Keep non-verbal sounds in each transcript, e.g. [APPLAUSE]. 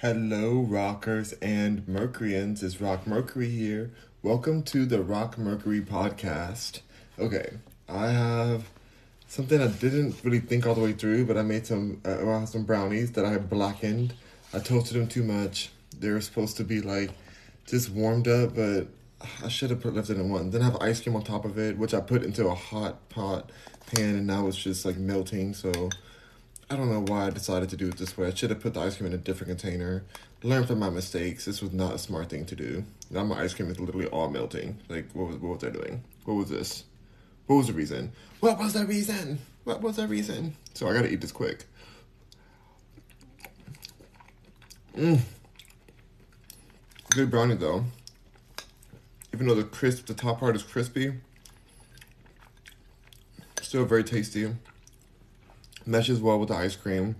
Hello, rockers and Mercuryans. It's Rock Mercury here. Welcome to the Rock Mercury podcast. Okay, I have something I didn't really think all the way through, but I made some uh, well, some brownies that I blackened. I toasted them too much. They were supposed to be like just warmed up, but I should have put left it in one. Then I have ice cream on top of it, which I put into a hot pot pan, and now it's just like melting. So I don't know why I decided to do it this way. I should have put the ice cream in a different container. Learn from my mistakes. This was not a smart thing to do. Now my ice cream is literally all melting. Like what was what was I doing? What was this? What was the reason? What was the reason? What was the reason? So I gotta eat this quick. Mmm. Good brownie though. Even though the crisp, the top part is crispy, still very tasty. Meshes well with the ice cream.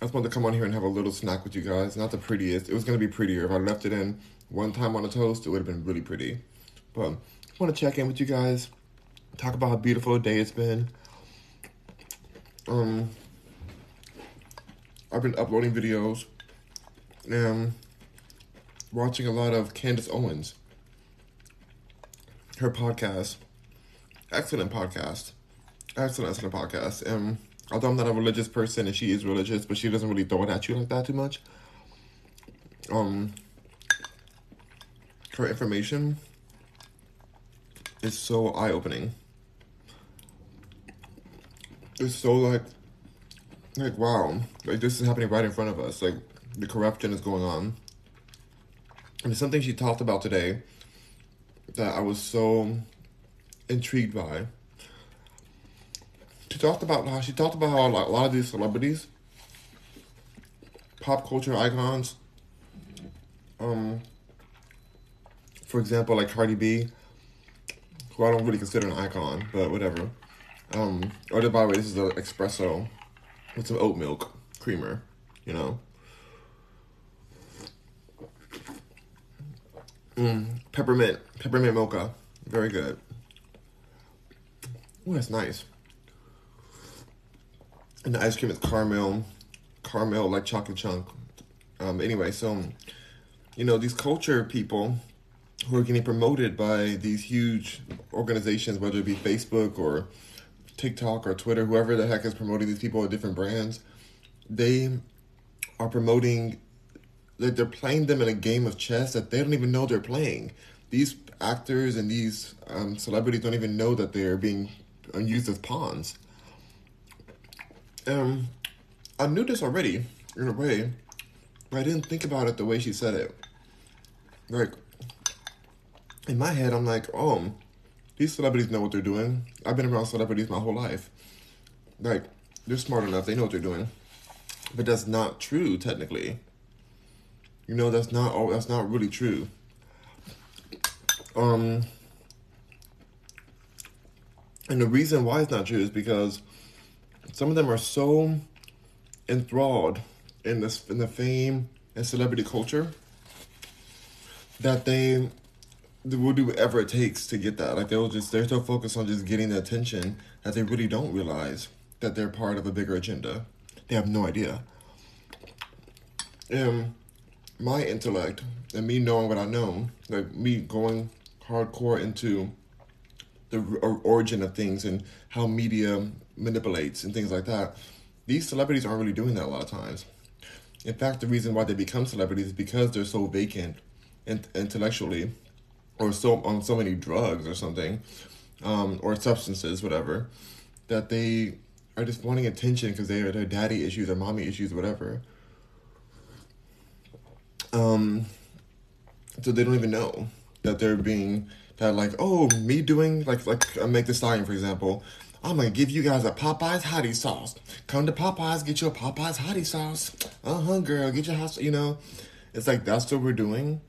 I just wanted to come on here and have a little snack with you guys. Not the prettiest. It was gonna be prettier if I left it in one time on a toast. It would have been really pretty. But I want to check in with you guys, talk about how beautiful a day it's been. Um, I've been uploading videos and watching a lot of Candace Owens. Her podcast, excellent podcast, excellent, excellent podcast. And although I'm not a religious person, and she is religious, but she doesn't really throw it at you like that too much. Um, her information is so eye opening. It's so like, like wow, like this is happening right in front of us. Like the corruption is going on. And it's something she talked about today that I was so intrigued by. She talked about how she talked about how like, a lot of these celebrities, pop culture icons, um, for example, like Cardi B, who I don't really consider an icon, but whatever. Um, or by the way, this is an espresso with some oat milk creamer, you know. Mm, peppermint, peppermint mocha, very good. Oh, that's nice. And the ice cream is caramel, caramel like chocolate chunk. Um, anyway, so you know these culture people who are getting promoted by these huge organizations, whether it be Facebook or TikTok or Twitter, whoever the heck is promoting these people at different brands, they are promoting that they're playing them in a game of chess that they don't even know they're playing. These actors and these um, celebrities don't even know that they're being used as pawns. Um, I knew this already in a way, but I didn't think about it the way she said it. Like in my head, I'm like, oh, these celebrities know what they're doing. I've been around celebrities my whole life. Like they're smart enough; they know what they're doing. But that's not true, technically. You know, that's not all. That's not really true. Um, and the reason why it's not true is because some of them are so enthralled in this in the fame and celebrity culture that they, they will do whatever it takes to get that. Like they'll just they're so focused on just getting the attention that they really don't realize that they're part of a bigger agenda. They have no idea. Um, my intellect and me knowing what I know, like me going hardcore into the origin of things and how media manipulates and things like that. These celebrities aren't really doing that a lot of times. In fact, the reason why they become celebrities is because they're so vacant and intellectually, or so on so many drugs or something, um, or substances, whatever, that they are just wanting attention because they are their daddy issues or mommy issues, whatever. Um, so they don't even know that they're being that like oh me doing like like Megan Thee Stallion for example. I'm gonna give you guys a Popeyes hottie sauce. Come to Popeyes, get you a Popeyes hottie sauce. Uh huh, girl, get your house. You know, it's like that's what we're doing.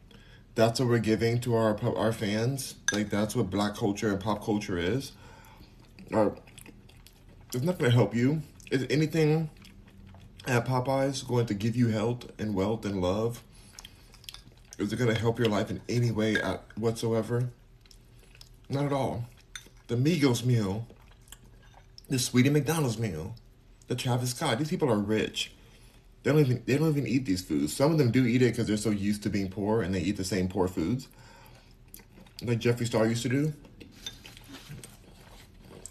That's what we're giving to our our fans. Like that's what black culture and pop culture is. Or it's not gonna help you. Is anything at Popeyes going to give you health and wealth and love? Is it going to help your life in any way whatsoever? Not at all. The Migos meal, the Saweetie McDonald's meal, the Travis Scott, these people are rich. They don't even they don't even eat these foods. Some of them do eat it because they're so used to being poor and they eat the same poor foods, like Jeffree Star used to do.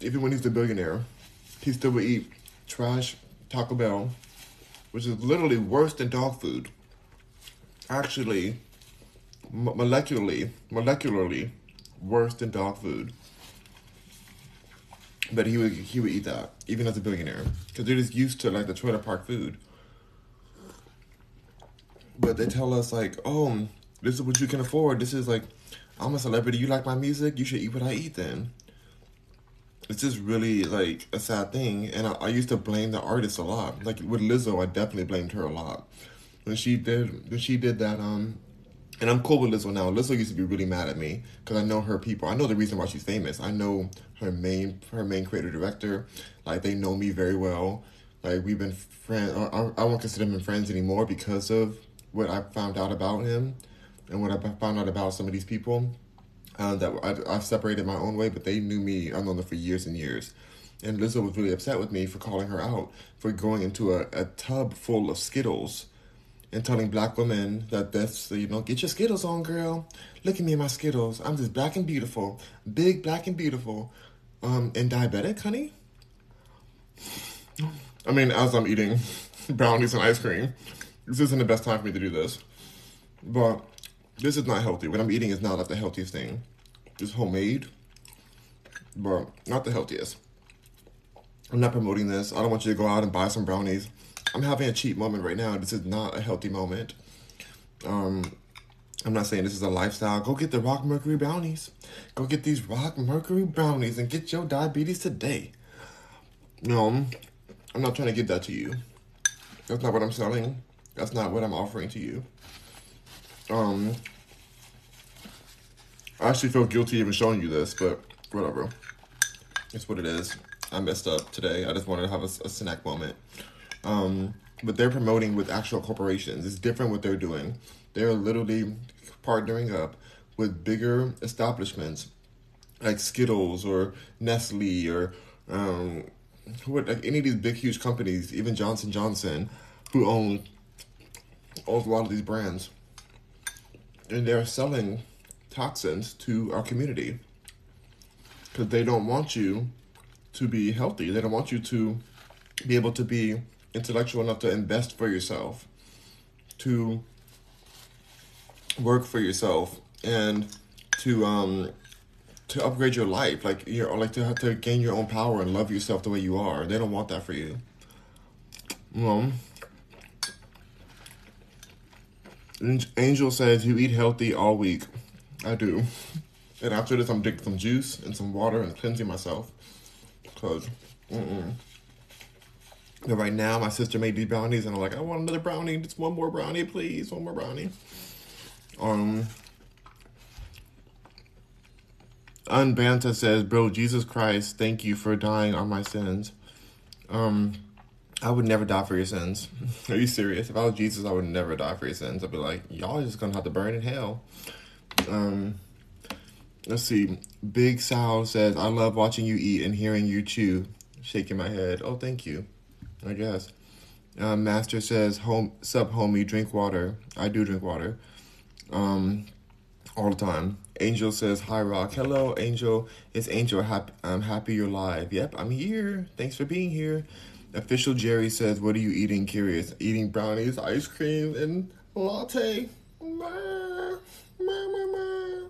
Even when he's a billionaire, he still would eat trash Taco Bell, which is literally worse than dog food. Actually, molecularly, molecularly worse than dog food. But he would he would eat that even as a billionaire because they're just used to like the trailer park food. But they tell us like, oh, this is what you can afford. This is like, I'm a celebrity. You like my music? You should eat what I eat then. It's just really like a sad thing, and I, I used to blame the artist a lot. Like with Lizzo, I definitely blamed her a lot when she did when she did that um and I'm cool with Lizzo now. Lizzo used to be really mad at me because I know her people. I know the reason why she's famous. I know her main her main creator director. Like they know me very well. Like we've been friends. I, I won't consider them friends anymore because of what I found out about him and what I found out about some of these people. Uh, that I, I've separated my own way, but they knew me. I've known them for years and years. And Lizzo was really upset with me for calling her out for going into a, a tub full of Skittles and telling black women that that's you know get your skittles on girl. Look at me and my skittles. I'm just black and beautiful. Big black and beautiful. Um and diabetic honey? I mean as i'm eating [LAUGHS] brownies and ice cream this isn't the best time for me to do this. But this is not healthy. What i'm eating is not like the healthiest thing. It's homemade but not the healthiest. I'm not promoting this. I don't want you to go out and buy some brownies I'm having a cheap moment right now. This is not a healthy moment. Um, I'm not saying this is a lifestyle. Go get the Rock Mercury brownies. Go get these Rock Mercury brownies and get your diabetes today. No, I'm not trying to give that to you. That's not what I'm selling. That's not what I'm offering to you. Um, I actually feel guilty even showing you this, but whatever. It's what it is. I messed up today. I just wanted to have a, a snack moment. Um, but they're promoting with actual corporations. It's different what they're doing. They're literally partnering up with bigger establishments like Skittles or Nestle or um, like any of these big huge companies, even Johnson Johnson, who own owns a lot of these brands, and they're selling toxins to our community because they don't want you to be healthy. They don't want you to be able to be intellectual enough to invest for yourself, to work for yourself, and to um to upgrade your life, like you're like to have to gain your own power and love yourself the way you are. They don't want that for you. Well, Angel says you eat healthy all week. I do. And after this, I'm drinking some juice and some water and cleansing myself. Because, mm-mm. But right now, my sister made these brownies, and I'm like, I want another brownie. Just one more brownie, please. One more brownie. Um, Unbanta says, Bro, Jesus Christ, thank you for dying on my sins. Um, I would never die for your sins. [LAUGHS] Are you serious? If I was Jesus, I would never die for your sins. I'd be like, y'all just gonna have to burn in hell. Um, let's see. Big Sal says, I love watching you eat and hearing you chew. Shaking my head. Oh, thank you. I guess. Uh, Master says, "Home sub homie, drink water." I do drink water, um, all the time. Angel says, "Hi Rock, hello Angel. It's Angel. Happy, I'm happy you're live. Yep, I'm here. Thanks for being here." Official Jerry says, "What are you eating? Curious. Eating brownies, ice cream, and latte." Ma, ma, ma, ma.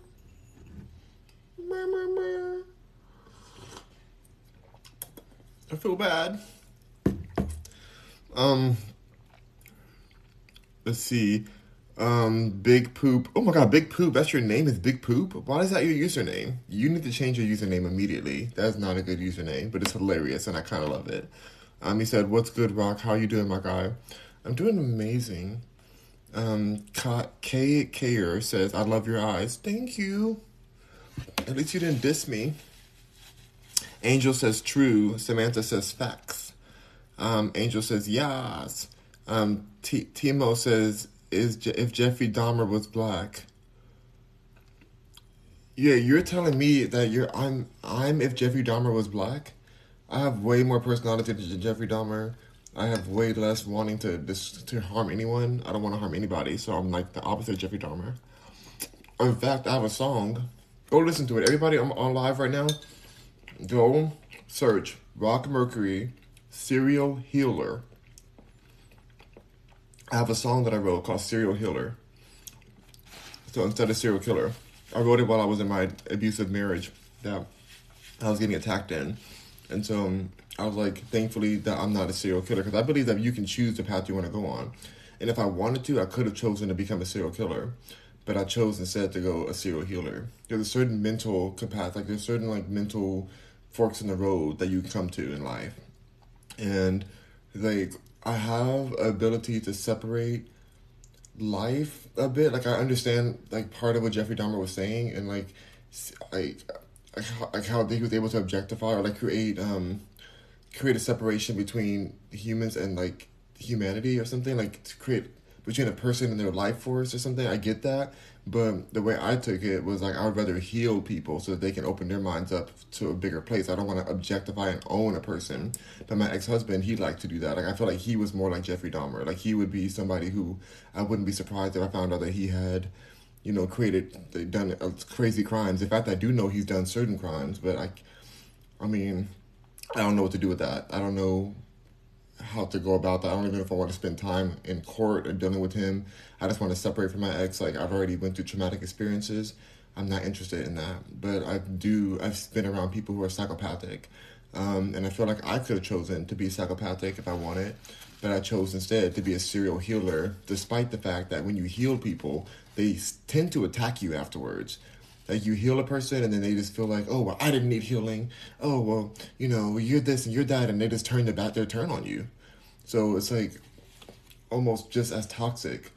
Ma, ma, ma. I feel bad. Um, let's see. Um, Big Poop. Oh my God, Big Poop. That's your name is Big Poop. Why is that your username? You need to change your username immediately. That's not a good username, but it's hilarious and I kind of love it. Um, he said, "What's good, Rock? How you doing, my guy? I'm doing amazing." Um, K Kayer says, "I love your eyes. Thank you. At least you didn't diss me." Angel says, "True." Samantha says, "Facts." Um, Angel says yes. Um, T- Timo says is Je- if Jeffrey Dahmer was black. Yeah, you're telling me that you're I'm I'm if Jeffrey Dahmer was black. I have way more personality than Jeffrey Dahmer. I have way less wanting to dis- to harm anyone. I don't want to harm anybody, so I'm like the opposite of Jeffrey Dahmer. In fact, I have a song. Go listen to it. Everybody, I'm on live right now. Go search Rock Mercury Serial Healer. I have a song that I wrote called Serial Healer. So instead of serial killer, I wrote it while I was in my abusive marriage that I was getting attacked in. And so um, I was like, thankfully that I'm not a serial killer because I believe that you can choose the path you want to go on. And if I wanted to, I could have chosen to become a serial killer, but I chose instead to go a serial healer. There's a certain mental capacity, like there's certain like mental forks in the road that you come to in life, and like I have ability to separate life a bit. Like I understand like part of what Jeffrey Dahmer was saying, and like like like how he was able to objectify or like create um create a separation between humans and like humanity or something like to create between a person and their life force or something. I get that, but the way I took it was like I would rather heal people so that they can open their minds up to a bigger place. I don't want to objectify and own a person. But my ex husband, he'd like to do that. Like I feel like he was more like Jeffrey Dahmer. Like he would be somebody who I wouldn't be surprised if I found out that he had, you know, created done uh, crazy crimes. In fact, I do know he's done certain crimes, but I, I mean, I don't know what to do with that. I don't know how to go about that. I don't even know if I want to spend time in court or dealing with him. I just want to separate from my ex. Like I've already went through traumatic experiences. I'm not interested in that. But I do. I've been around people who are psychopathic, um, and I feel like I could have chosen to be psychopathic if I wanted, but I chose instead to be a serial healer. Despite the fact that when you heal people, they tend to attack you afterwards. Like you heal a person and then they just feel like, oh well, I didn't need healing. Oh well, you know, you're this and you're that, and they just turn their back their turn on you. So it's like almost just as toxic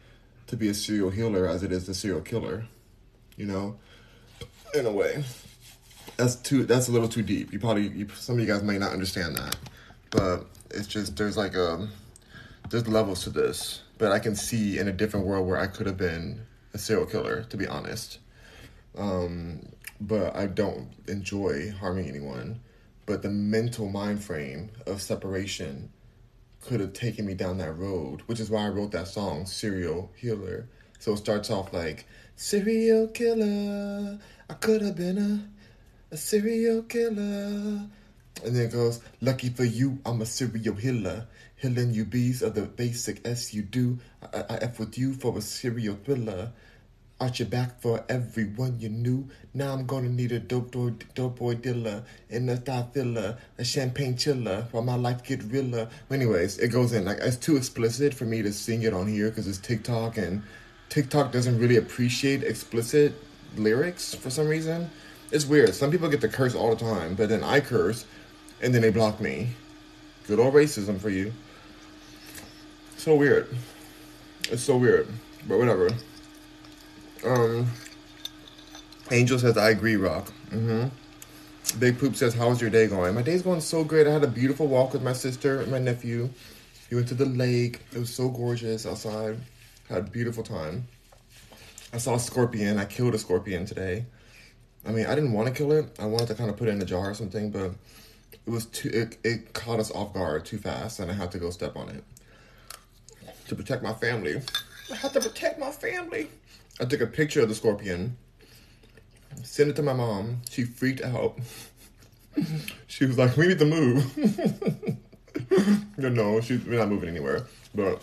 to be a serial healer as it is the serial killer. You know, in a way. That's too. That's a little too deep. You probably you, some of you guys may not understand that, but it's just there's like a um, there's levels to this. But I can see in a different world where I could have been a serial killer, to be honest. Um, but I don't enjoy harming anyone. But the mental mind frame of separation could have taken me down that road, which is why I wrote that song, Serial Healer. So it starts off like, Serial killer, I could have been a, a serial killer. And then it goes, Lucky for you, I'm a serial healer. Healing you bees are the basic S you do. I, I F with you for a serial thriller. Arch your back for everyone you knew. Now I'm gonna need a dope, dope, dope boy dealer and a thigh filler, a champagne chiller while my life get realer. Anyways, it goes in like it's too explicit for me to sing it on here because it's TikTok and TikTok doesn't really appreciate explicit lyrics for some reason. It's weird. Some people get to curse all the time, but then I curse and then they block me. Good old racism for you. So weird. It's so weird. But whatever. Um, Angel says, I agree, Rock. Mm-hmm. Big Poop says, How's your day going? My day's going so great. I had a beautiful walk with my sister and my nephew. We went to the lake. It was so gorgeous outside. Had a beautiful time. I saw a scorpion. I killed a scorpion today. I mean, I didn't want to kill it. I wanted to kind of put it in a jar or something, but it was too. It, it caught us off guard too fast, and I had to go step on it to protect my family. I had to protect my family. I took a picture of the scorpion, sent it to my mom. She freaked out. [LAUGHS] she was like, "We need to move." [LAUGHS] no, no, we're not moving anywhere. But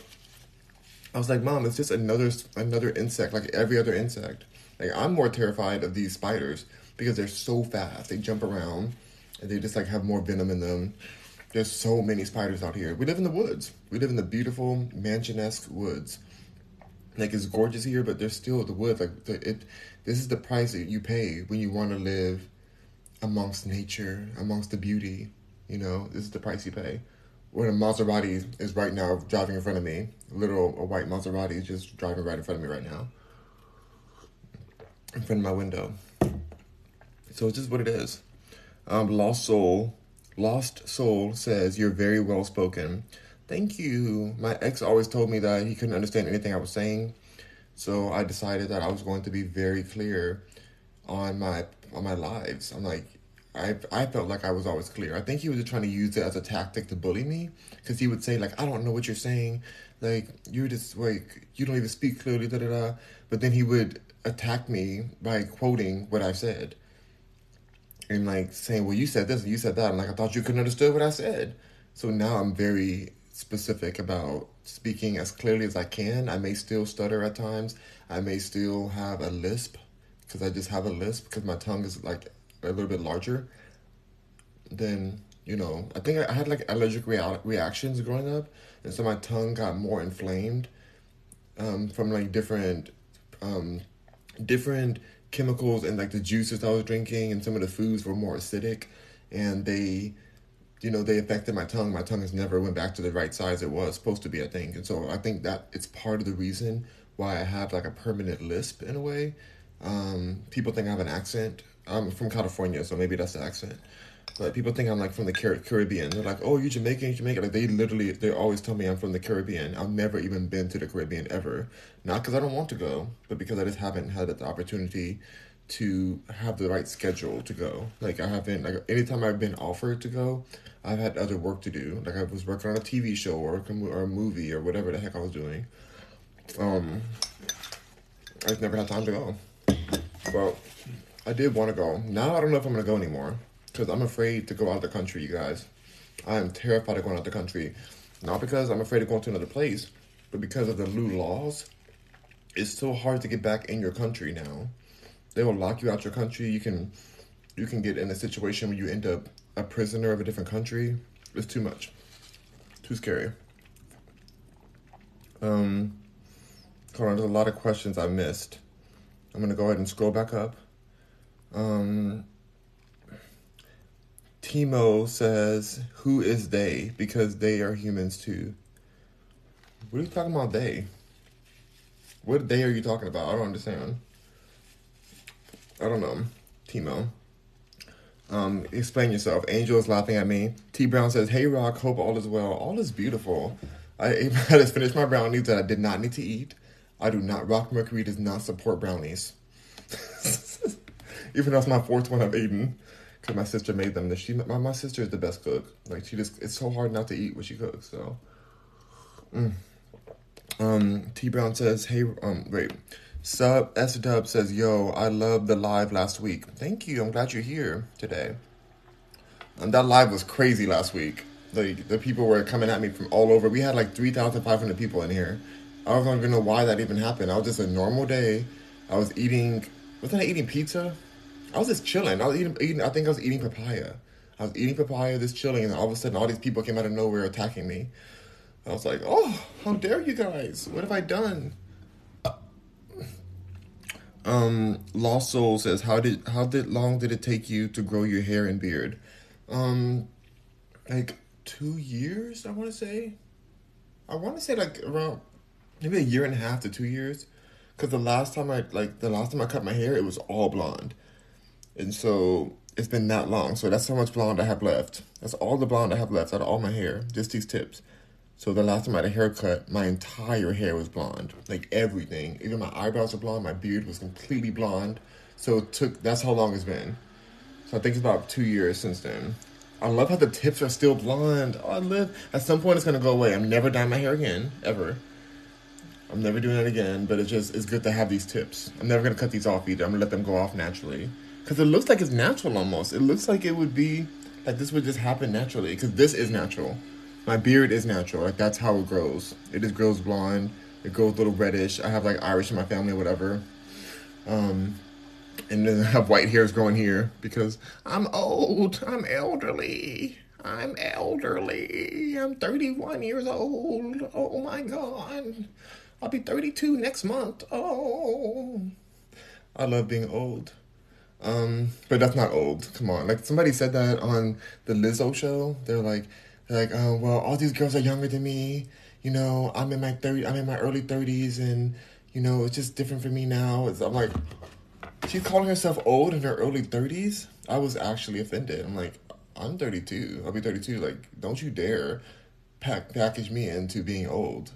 I was like, "Mom, it's just another another insect, like every other insect." Like I'm more terrified of these spiders because they're so fast. They jump around, and they just like have more venom in them. There's so many spiders out here. We live in the woods. We live in the beautiful mansion-esque woods like it's gorgeous here, but there's still the woods. Like the, it, this is the price that you pay when you want to live amongst nature, amongst the beauty. You know, this is the price you pay. When a Maserati is right now driving in front of me, a little a white Maserati is just driving right in front of me right now, in front of my window. So it's just what it is. Um, Lost Soul, Lost Soul says you're very well spoken. Thank you. My ex always told me that he couldn't understand anything I was saying, so I decided that I was going to be very clear on my on my lives. I'm like, I I felt like I was always clear. I think he was just trying to use it as a tactic to bully me because he would say like I don't know what you're saying, like you're just like you don't even speak clearly, da da da. But then he would attack me by quoting what I said and like saying, "Well, you said this and you said that," and like I thought you couldn't understand what I said. So now I'm very specific about speaking as clearly as I can. I may still stutter at times. I may still have a lisp because I just have a lisp because my tongue is like a little bit larger. Then you know, I think I had like allergic rea- reactions growing up, and so my tongue got more inflamed um, from like different um, different chemicals and like the juices I was drinking and some of the foods were more acidic and they you know they affected my tongue my tongue has never went back to the right size it was supposed to be I think and so I think that it's part of the reason why I have like a permanent lisp in a way um, people think I have an accent I'm from California so maybe that's the accent but people think I'm like from the Caribbean. They're like, "Oh, you Jamaican, Jamaican." Like they literally, they always tell me I'm from the Caribbean. I've never even been to the Caribbean ever. Not because I don't want to go, but because I just haven't had the opportunity to have the right schedule to go. Like I haven't. Like anytime I've been offered to go, I've had other work to do. Like I was working on a TV show or a, or a movie or whatever the heck I was doing. Um, I've never had time to go. Well, I did want to go. Now I don't know if I'm gonna go anymore because I'm afraid to go out of the country, you guys. I am terrified of going out of the country. Not because I'm afraid of going to another place, but because of the new laws. It's so hard to get back in your country now. They will lock you out your country. You can you can get in a situation where you end up a prisoner of a different country. It's too much. Too scary. Um hold on, there's a lot of questions I missed. I'm gonna go ahead and scroll back up. Um Timo says, Who is they? Because they are humans too. What are you talking about, they? What day are you talking about? I don't understand. I don't know. Timo. Um, explain yourself. Angel is laughing at me. T Brown says, Hey Rock, hope all is well. All is beautiful. I, [LAUGHS] I just finished my brownies that I did not need to eat. I do not, Rock Mercury does not support brownies. [LAUGHS] Even though it's my fourth one I've eaten because my sister made them. She my, my sister is the best cook. Like she just it's so hard not to eat what she cooks. So, mm. um, T Brown says, "Hey, um, wait." Sub S Dub says, "Yo, I love the live last week. Thank you. I'm glad you're here today. Um, that live was crazy last week. Like the people were coming at me from all over. We had like three thousand five hundred people in here. I don't even know why that even happened. I was just a normal day. I was eating. Wasn't I eating pizza? I was just chilling. I was eating, eating. I think I was eating papaya. I was eating papaya, just chilling, and all of a sudden, all these people came out of nowhere attacking me. I was like, "Oh, how dare you guys? What have I done?" Um, Lost Soul says, "How did how did long did it take you to grow your hair and beard?" Um, like two years, I want to say. I want to say like around maybe a year and a half to two years, because the last time I like the last time I cut my hair, it was all blonde. And so it's been that long. So that's how much blonde I have left. That's all the blonde I have left out of all my hair, just these tips. So the last time I had a haircut, my entire hair was blonde, like everything. Even my eyebrows were blonde. My beard was completely blonde. So it took. That's how long it's been. So I think it's about two years since then. I love how the tips are still blonde. Oh, I live. At some point, it's gonna go away. I'm never dyeing my hair again, ever. I'm never doing it again. But it's just it's good to have these tips. I'm never gonna cut these off either. I'm gonna let them go off naturally because it looks like it's natural almost. It looks like it would be like this would just happen naturally because this is natural. My beard is natural. Like that's how it grows. It just grows blonde. It grows a little reddish. I have like Irish in my family, or whatever. Um, and then I have white hairs growing here because I'm old. I'm elderly. I'm elderly. I'm 31 years old. Oh my god. I'll be 32 next month. Oh. I love being old. Um, but that's not old. Come on. Like somebody said that on the Lizzo show. They're like, they're like, oh well, all these girls are younger than me. You know, I'm in my thirty. I'm in my early thirties, and you know, it's just different for me now. I'm like, she's calling herself old in her early thirties. I was actually offended. I'm like, I'm 32. I'll be 32. Like, don't you dare pack package me into being old.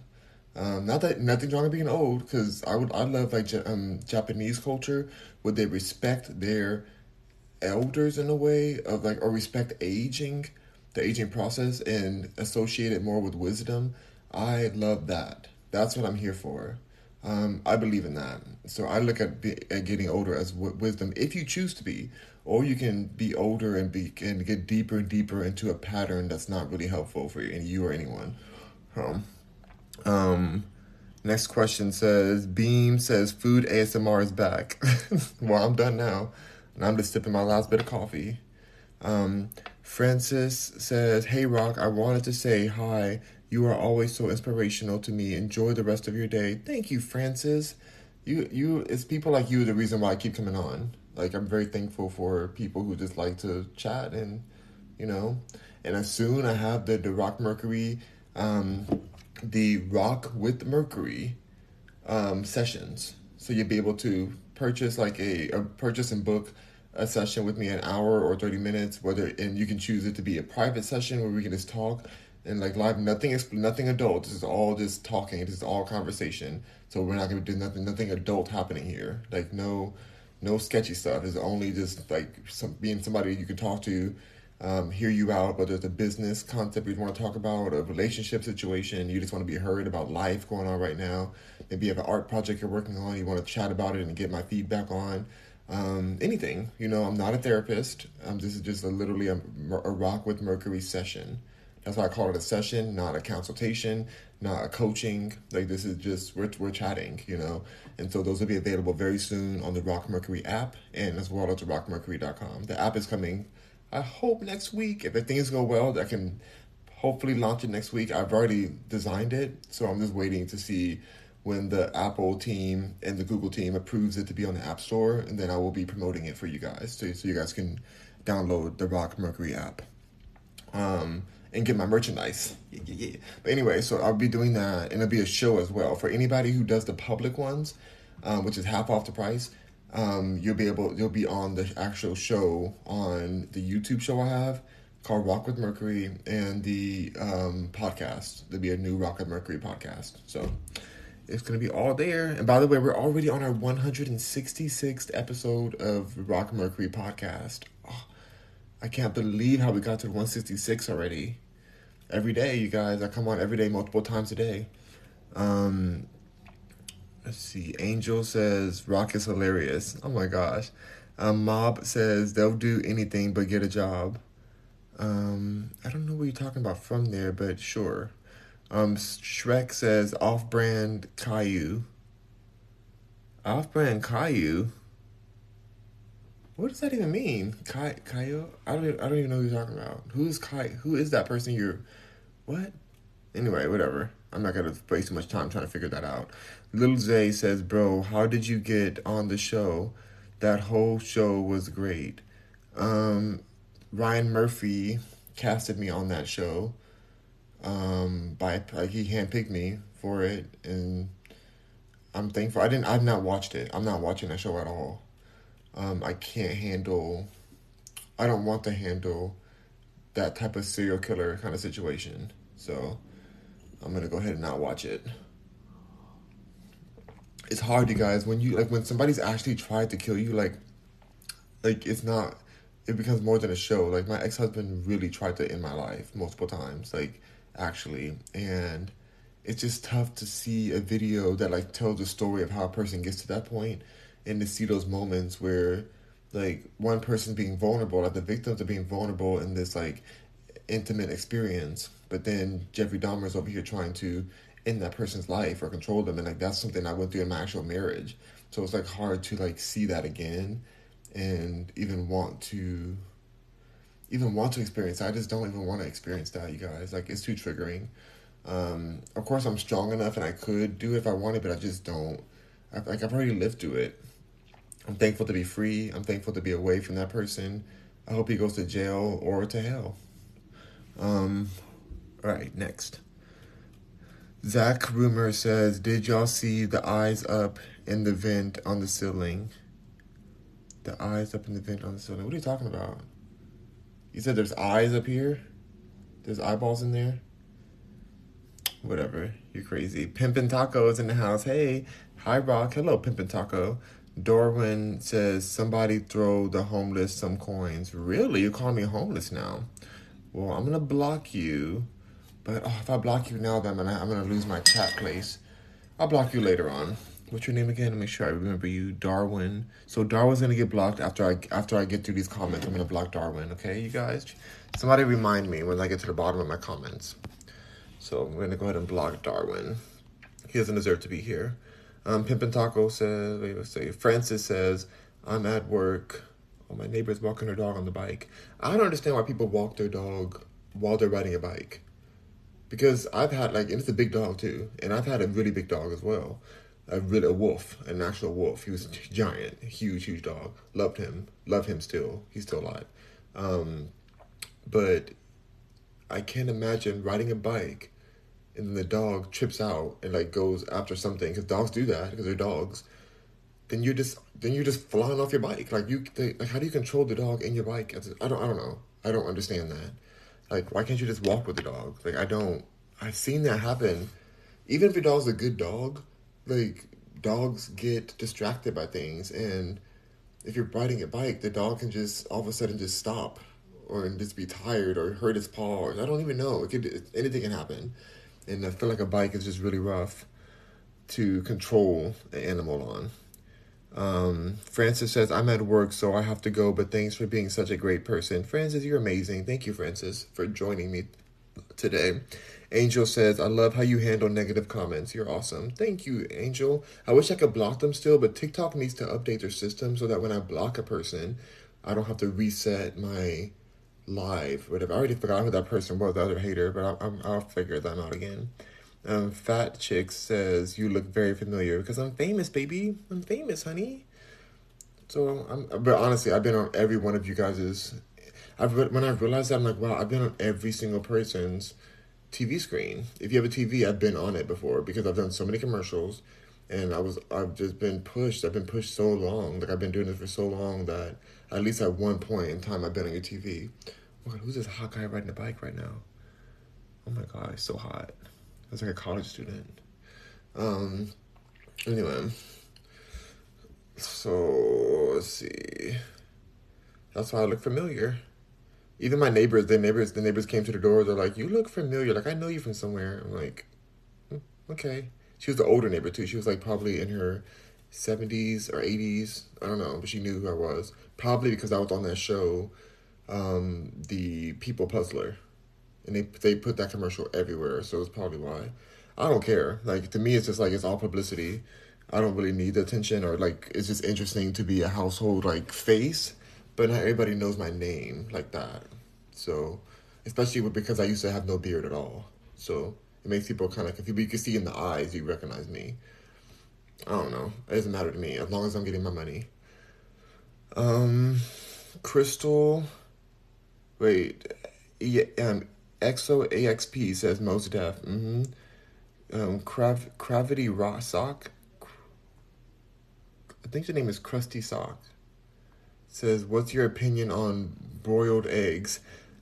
Um, not that nothing wrong with being old, because I would I love like um, Japanese culture would they respect their elders in a way of like or respect aging, the aging process and associate it more with wisdom. I love that. That's what I'm here for. Um, I believe in that. So I look at, be, at getting older as w- wisdom if you choose to be, or you can be older and be and get deeper and deeper into a pattern that's not really helpful for you and you or anyone. Um, um, next question says Beam says food ASMR is back. [LAUGHS] well, I'm done now, and I'm just sipping my last bit of coffee. Um, Francis says, "Hey Rock, I wanted to say hi you are always so inspirational to me. Enjoy the rest of your day. Thank you, Francis. You you it's people like you the reason why I keep coming on. Like I'm very thankful for people who just like to chat and you know. And as soon I have the the Rock Mercury um the Rock with Mercury um sessions. So you'll be able to purchase like a, a purchase and book a session with me an hour or 30 minutes whether and you can choose it to be a private session where we can just talk and like live. Nothing is nothing adult. This is all just talking. This is all conversation. So we're not going to do nothing nothing adult happening here. Like no no sketchy stuff. It's only just like some, being somebody you can talk to um, hear you out whether it's a business concept you want to talk about a relationship situation you just want to be heard about life going on right now. Maybe you have an art project you're working on you want to chat about it and get my feedback on um, anything you know i'm not a therapist um, this is just a, literally a, a rock with mercury session that's why I call it a session, not a consultation, not a coaching. Like this is just we're we're chatting, you know. And so those will be available very soon on the Rock Mercury app and as well as rockmercury.com. The app is coming, I hope next week. If things go well, I can hopefully launch it next week. I've already designed it, so I'm just waiting to see when the Apple team and the Google team approves it to be on the App Store, and then I will be promoting it for you guys, so, so you guys can download the Rock Mercury app. Um, and get my merchandise. Yeah, yeah, yeah. But anyway, so I'll be doing that, and it'll be a show as well for anybody who does the public ones, um, which is half off the price. Um, you'll be able, you'll be on the actual show on the YouTube show I have called Rock with Mercury and the um, podcast. There'll be a new Rock with Mercury podcast. So it's gonna be all there. And by the way, we're already on our 166th episode of Rock Mercury podcast. Oh, I can't believe how we got to 166 already every day, you guys. I come on every day, multiple times a day. Um, let's see. Angel says Rock is hilarious. Oh my gosh. Um, Mob says they'll do anything but get a job. Um, I don't know what you're talking about from there, but sure. Um, Shrek says off-brand Caillou. Off-brand Caillou. What does that even mean? Kai Kaio? I don't even, I don't even know who you're talking about. Who is Kai? Who is that person you're what? Anyway, whatever. I'm not gonna waste too much time trying to figure that out. Little Zay says, "Bro, how did you get on the show? That whole show was great." Um, Ryan Murphy casted me on that show. Um, by like he handpicked me for it, and I'm thankful. I didn't. I've not watched it. I'm not watching that show at all. Um, I can't handle. I don't want to handle that type of serial killer kind of situation. So I'm gonna go ahead and not watch it. It's hard, you guys, when you like when somebody's actually tried to kill you, like like it's not it becomes more than a show. Like my ex husband really tried to end my life multiple times, like actually. And it's just tough to see a video that like tells the story of how a person gets to that point and to see those moments where like one person being vulnerable, like the victims are being vulnerable in this like intimate experience, but then Jeffrey Dahmer's over here trying to end that person's life or control them, and like that's something I went through in my actual marriage. So it's like hard to like see that again, and even want to, even want to experience. I just don't even want to experience that, you guys. Like it's too triggering. Um, of course, I'm strong enough and I could do it if I wanted, but I just don't. I, like I've already lived through it. I'm thankful to be free. I'm thankful to be away from that person. I hope he goes to jail or to hell. Um, all right, next. Zach Rumor says, Did y'all see the eyes up in the vent on the ceiling? The eyes up in the vent on the ceiling. What are you talking about? You said there's eyes up here? There's eyeballs in there? Whatever. You're crazy. Pimpin' Taco is in the house. Hey. Hi, Rock. Hello, Pimpin' Taco. Darwin says, somebody throw the homeless some coins. Really? You call me homeless now? Well, I'm gonna block you. But oh, if I block you now, then I'm I'm gonna lose my chat place. I'll block you later on. What's your name again? To make sure I remember you. Darwin. So Darwin's gonna get blocked after I after I get through these comments. I'm gonna block Darwin. Okay, you guys. Somebody remind me when I get to the bottom of my comments. So I'm gonna go ahead and block Darwin. He doesn't deserve to be here. Um, Pimpin' Taco says, wait, let's see. Francis says, I'm at work. Oh, my neighbor's walking her dog on the bike. I don't understand why people walk their dog while they're riding a bike. Because I've had, like, and it's a big dog too. And I've had a really big dog as well. A really, a wolf, an actual wolf. He was giant, huge, huge dog. Loved him. Love him still. He's still alive. Um, but I can't imagine riding a bike and then the dog trips out and like goes after something because dogs do that because they're dogs then you're just then you're just flying off your bike like you they, like how do you control the dog in your bike i don't i don't know i don't understand that like why can't you just walk with the dog like i don't i've seen that happen even if your dog's a good dog like dogs get distracted by things and if you're riding a bike the dog can just all of a sudden just stop or just be tired or hurt its paw or i don't even know it could anything can happen and I feel like a bike is just really rough to control an animal on. Um, Francis says, I'm at work, so I have to go, but thanks for being such a great person. Francis, you're amazing. Thank you, Francis, for joining me today. Angel says, I love how you handle negative comments. You're awesome. Thank you, Angel. I wish I could block them still, but TikTok needs to update their system so that when I block a person, I don't have to reset my live, whatever. I already forgot who that person was, the other hater, but I'll, I'll, figure them out again. Um, Fat Chick says, You look very familiar because I'm famous, baby. I'm famous, honey. So, I'm, but honestly, I've been on every one of you guys's. I've when I realized that, I'm like, wow, I've been on every single person's TV screen. If you have a TV, I've been on it before because I've done so many commercials, and I was I've just been pushed. I've been pushed so long. Like I've been doing this for so long that at least at one point in time, I've been on your TV. Oh God, who's this hot guy riding a bike right now? Oh my God, he's so hot. He's like a college student. Um. Anyway. So let's see. That's why I look familiar. Even my neighbors, the neighbors, the neighbors came to the door. They're like, "You look familiar. Like I know you from somewhere." I'm like, mm, "Okay." She was the older neighbor too. She was like probably in her 70s or 80s. I don't know, but she knew who I was. Probably because I was on that show, um, the People Puzzler. And they they put that commercial everywhere, so it's probably why. I don't care. Like to me it's just like it's all publicity. I don't really need the attention or like it's just interesting to be a household like face, but not everybody knows my name like that. So especially because I used to have no beard at all. So it makes people kind of confused. But you can see in the eyes, you recognize me. I don't know. It doesn't matter to me as long as I'm getting my money. Um, Crystal. Wait, e, um, EXO AXP says most deaf. Mm-hmm. Um, Crav Gravity Rock Sock. I think the name is Krusty Sock. Says, what's your opinion on broiled eggs?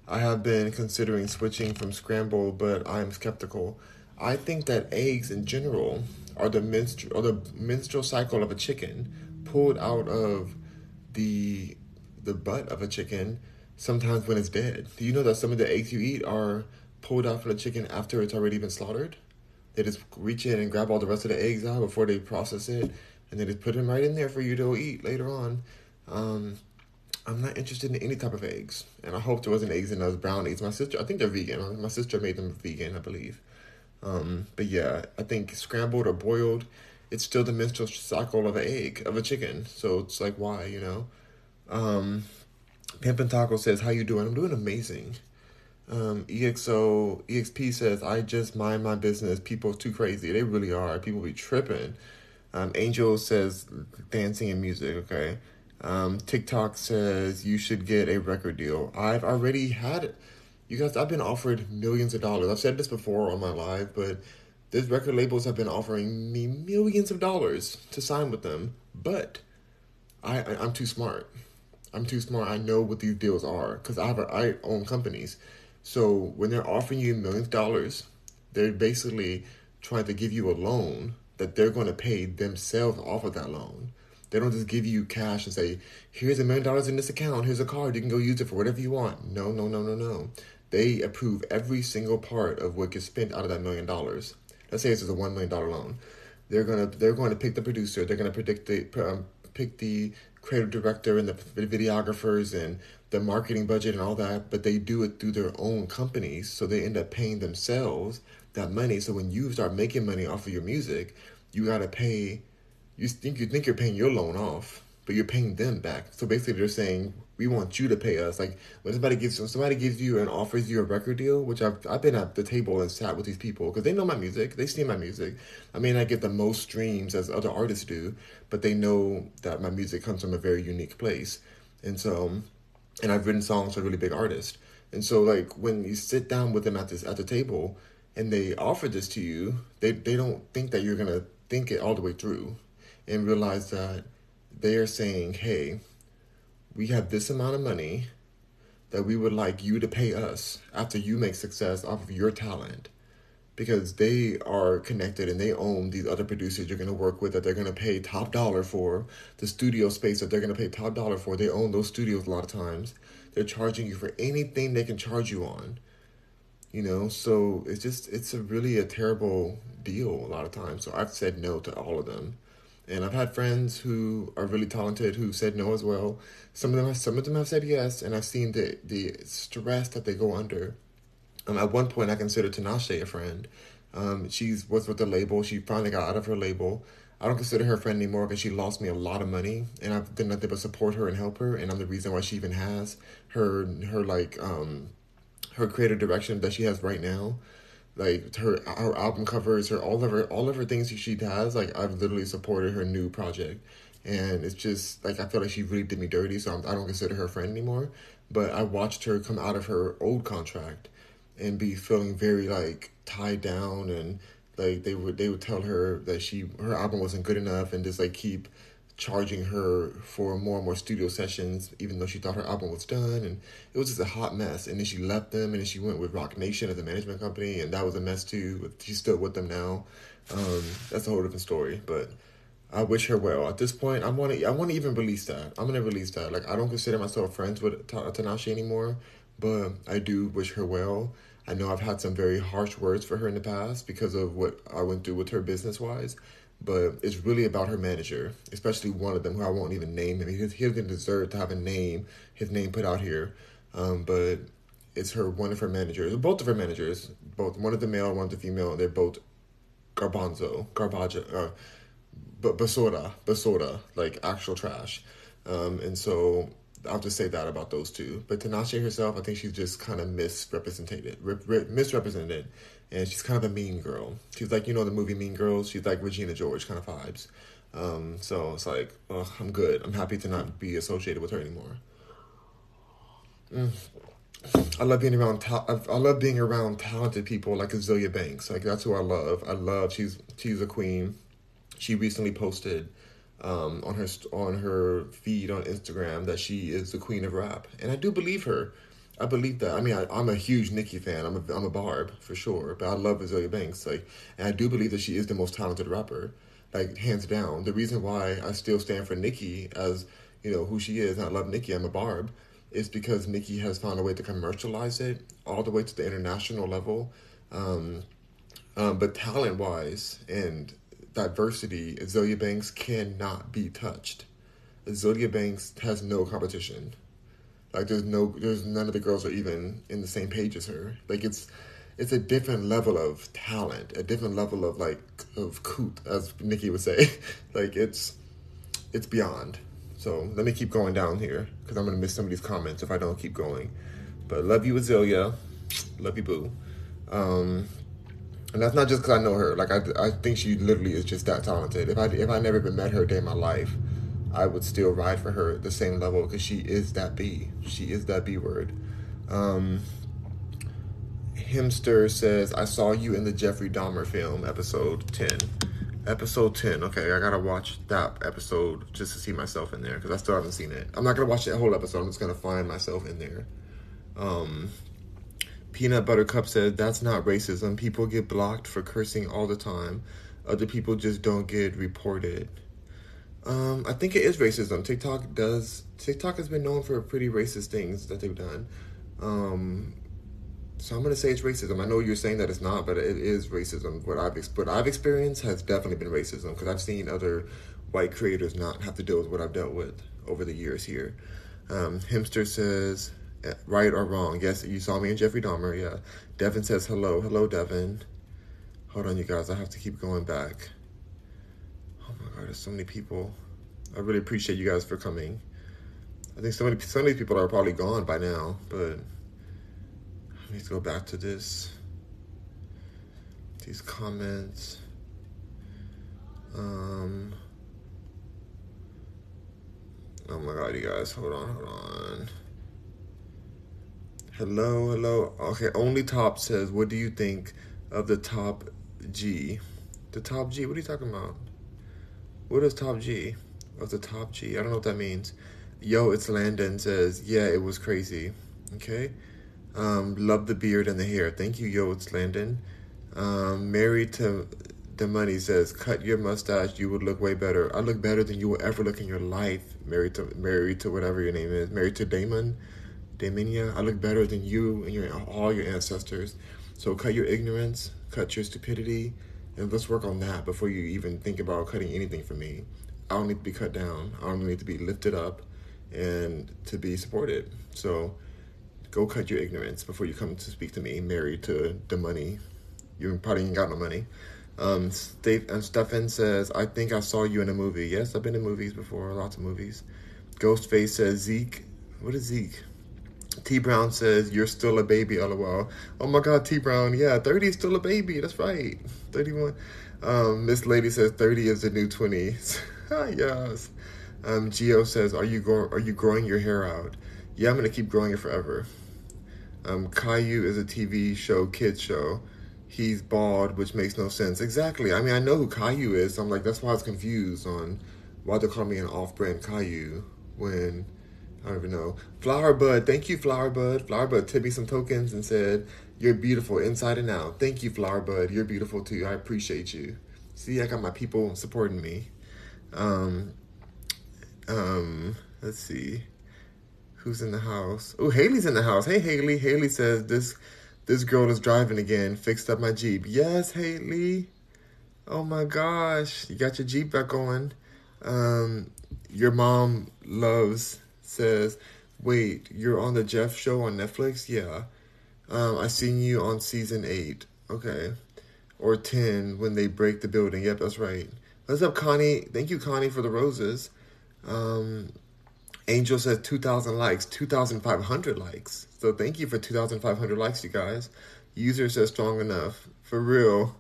I have been considering switching from scrambled, but I'm skeptical. I think that eggs in general are the menstru- or the menstrual cycle of a chicken pulled out of the the butt of a chicken sometimes when it's dead. Do you know that some of the eggs you eat are pulled out from the chicken after it's already been slaughtered? They just reach in and grab all the rest of the eggs out before they process it, and they just put them right in there for you to eat later on. Um, I'm not interested in any type of eggs, and I hope there wasn't eggs in those brown eggs. My sister, I think they're vegan. My sister made them vegan, I believe. Um, but yeah, I think scrambled or boiled, it's still the menstrual cycle of an egg of a chicken. So it's like why, you know? Um, Pimpin' Taco says, "How you doing? I'm doing amazing." Um, EXO EXP says, "I just mind my business. People too crazy. They really are. People be tripping." Um, Angel says, "Dancing and music." Okay. Um, TikTok says you should get a record deal. I've already had it you guys, I've been offered millions of dollars. I've said this before on my live, but these record labels have been offering me millions of dollars to sign with them. But I, I am too smart. I'm too smart. I know what these deals are because I have a, I own companies. So when they're offering you millions of dollars, they're basically trying to give you a loan that they're going to pay themselves off of that loan. They don't just give you cash and say, "Here's a million dollars in this account. Here's a card. You can go use it for whatever you want." No, no, no, no, no. They approve every single part of what gets spent out of that million dollars. Let's say this is a one million dollar loan. They're gonna they're going to pick the producer. They're gonna predict the um, pick the creative director and the videographers and the marketing budget and all that. But they do it through their own companies, so they end up paying themselves that money. So when you start making money off of your music, you gotta pay. You think you think you're paying your loan off, but you're paying them back. So basically, they're saying we want you to pay us. Like when somebody gives when somebody gives you and offers you a record deal, which I've I've been at the table and sat with these people because they know my music, they see my music. I may not get the most streams as other artists do, but they know that my music comes from a very unique place, and so, and I've written songs for really big artists, and so like when you sit down with them at this at the table, and they offer this to you, they they don't think that you're gonna think it all the way through, and realize that they are saying, hey we have this amount of money that we would like you to pay us after you make success off of your talent. Because they are connected and they own these other producers you're going to work with that they're going to pay top dollar for the studio space that they're going to pay top dollar for. They own those studios a lot of times. They're charging you for anything they can charge you on you know? So it's just it's a really a terrible deal a lot of times. So i've said no to all of them and I've had friends who are really talented who said no as well. Some of them, have, some of them have said yes, and I've seen the the stress that they go under. Um, at one point, I considered Tinashe a friend. Um, she's was with the label. She finally got out of her label. I don't consider her a friend anymore because she lost me a lot of money, and I've done nothing but support her and help her. And I'm the reason why she even has her her like um her creative direction that she has right now like her her album covers, her all of her all of her things she does. Like I've literally supported her new project, and it's just like I feel like she really did me dirty. So I'm, I do not consider her a friend anymore. But I watched her come out of her old contract and be feeling very like tied down and like they would they would tell her that she her album wasn't good enough and just like keep charging her for more and more studio sessions, even though she thought her album was done. And it was just a hot mess. And then she left them and then she went with Roc Nation as a management company, and that was a mess too. But she's still with them now. Um, that's a whole different story. But I wish her well. At this point, I want to I want to even release that. I'm gonna release that. Like I don't consider myself friends with Ta- Tinashe anymore, but I do wish her well. I know I've had some very harsh words for her in the past because of what I went through with her business wise but it's really about her manager, especially one of them who I won't even name him. He, doesn't deserve to have a name, his name put out here. Um, but it's her one of her managers, both of her managers, both one of the male, one of the female. They're both garbanzo, garbage, uh, but basura, basura, like actual trash. Um, and so I'll just say that about those two. But Tinashe herself, I think she's just kind of misrepresented, misrepresented and she's kind of a mean girl. She's like you know the movie Mean Girls. She's like Regina George kind of vibes. Um, so it's like, oh, I'm good. I'm happy to not be associated with her anymore. Mm. I love being around. Ta- I love being around talented people like Azealia Banks. Like that's who I love. I love. She's she's a queen. She recently posted um, on her on her feed on Instagram that she is the queen of rap, and I do believe her. I believe that. I mean, I, am a huge Nicki fan. I'm a, I'm a Barb for sure, but I love Azealia Banks. Like, and I do believe that she is the most talented rapper, like hands down. The reason why I still stand for Nicki as you know who she is, and I love Nicki. I'm a Barb, is because Nicki has found a way to commercialize it all the way to the international level. Um, um, but talent wise and diversity, Azealia Banks cannot be touched. Azealia Banks has no competition. Like there's no there's none of the girls are even in the same page as her. Like it's it's a different level of talent, a different level of like of coot, as Nicki would say. [LAUGHS] like it's it's beyond. So let me keep going down here because I'm gonna miss somebody's comments if I don't keep going. But love you, Azealia. Love you, boo. Um, and that's not just because I know her. Like I, I think she literally is just that talented. If I if I never even met her a day in my life, I would still ride for her at the same level because she is that B. She is that B word. Um, Himster says, I saw you in the Jeffrey Dahmer film, episode 10. Episode 10. Okay, I gotta watch that episode just to see myself in there because I still haven't seen it. I'm not gonna watch that whole episode, I'm just gonna find myself in there. Um, Peanut Butter Cup said, That's not racism. People get blocked for cursing all the time. Other people just don't get reported. Um, I think it is racism. TikTok does. TikTok has been known for pretty racist things that they've done. Um, so I'm gonna say it's racism. I know you're saying that it's not, but it is racism. What I've what I've experienced has definitely been racism because I've seen other white creators not have to deal with what I've dealt with over the years here. Um, Himster says, eh, right or wrong? Yes, you saw me in Jeffrey Dahmer. Yeah. Devin says hello. Hello, Devin. Hold on, you guys. I have to keep going back. Oh there's so many people. I really appreciate you guys for coming. I think so many some of these people are probably gone by now, but I need to go back to this. These comments. Um. Oh my god, you guys, hold on, hold on. Hello, hello. Okay, only top says, what do you think of the top G? The top G, what are you talking about? What is top G? Of the top G? I don't know what that means. Yo, it's Landon says, yeah, it was crazy. Okay. Um, love the beard and the hair. Thank you, yo, it's Landon. Um, married to the money says, cut your mustache, you would look way better. I look better than you will ever look in your life married to married to whatever your name is, married to Damon, Daminia. I look better than you and your all your ancestors. So cut your ignorance, cut your stupidity, and let's work on that before you even think about cutting anything for me. I don't need to be cut down. I don't need to be lifted up and to be supported. So go cut your ignorance before you come to speak to me, married to the money. You probably ain't got no money. Um, Steve, and Stefan says, I think I saw you in a movie. Yes, I've been in movies before, lots of movies. Ghostface says, Zeke. What is Zeke? T Brown says, You're still a baby, lol. Oh my god, T Brown. Yeah, 30 is still a baby. That's right. 31. Um, Miss Lady says, 30 is the new 20s. [LAUGHS] yes. Um, Geo says, Are you, are you growing your hair out? Yeah, I'm to keep growing it forever. Um, Caillou is a TV show, kids show he's bald, which makes no sense. Exactly. I mean, I know who Caillou is. So I'm like, that's why I was confused on why they call me an off-brand Caillou when I don't even know. Flower Bud, thank you, Flower Bud. Flower Bud tipped me some tokens and said, "You're beautiful inside and out." Thank you, Flower Bud. You're beautiful too. I appreciate you. See, I got my people supporting me. Um, um, let's see. Who's in the house? Oh, Haley's in the house. Hey, Haley. Haley says this this girl is driving again. Fixed up my Jeep. Yes, Haley. Oh my gosh. You got your Jeep back on. Um, your mom loves says, wait, you're on the Jeff show on Netflix? Yeah. Um, I seen you on season eight. Okay. Or 10 when they break the building. Yep, that's right. What's up, Connie? Thank you, Connie, for the roses. Um, Angel says 2,000 likes, 2,500 likes. So thank you for 2,500 likes, you guys. User says strong enough. For real.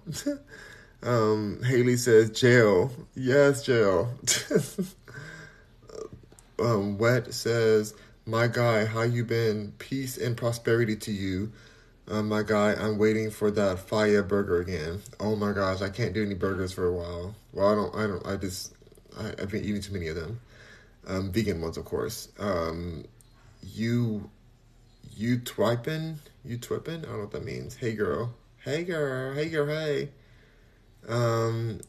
[LAUGHS] um, Haley says jail. Yes, jail. [LAUGHS] um, Wet says, my guy, how you been? Peace and prosperity to you. Um, my guy, I'm waiting for that fire burger again. Oh my gosh, I can't do any burgers for a while. Well, I don't, I don't, I just, I, I've been eating too many of them um, vegan ones, of course. Um, you, you twipin, you twippin. I don't know what that means. Hey girl, hey girl, hey girl, hey. Um,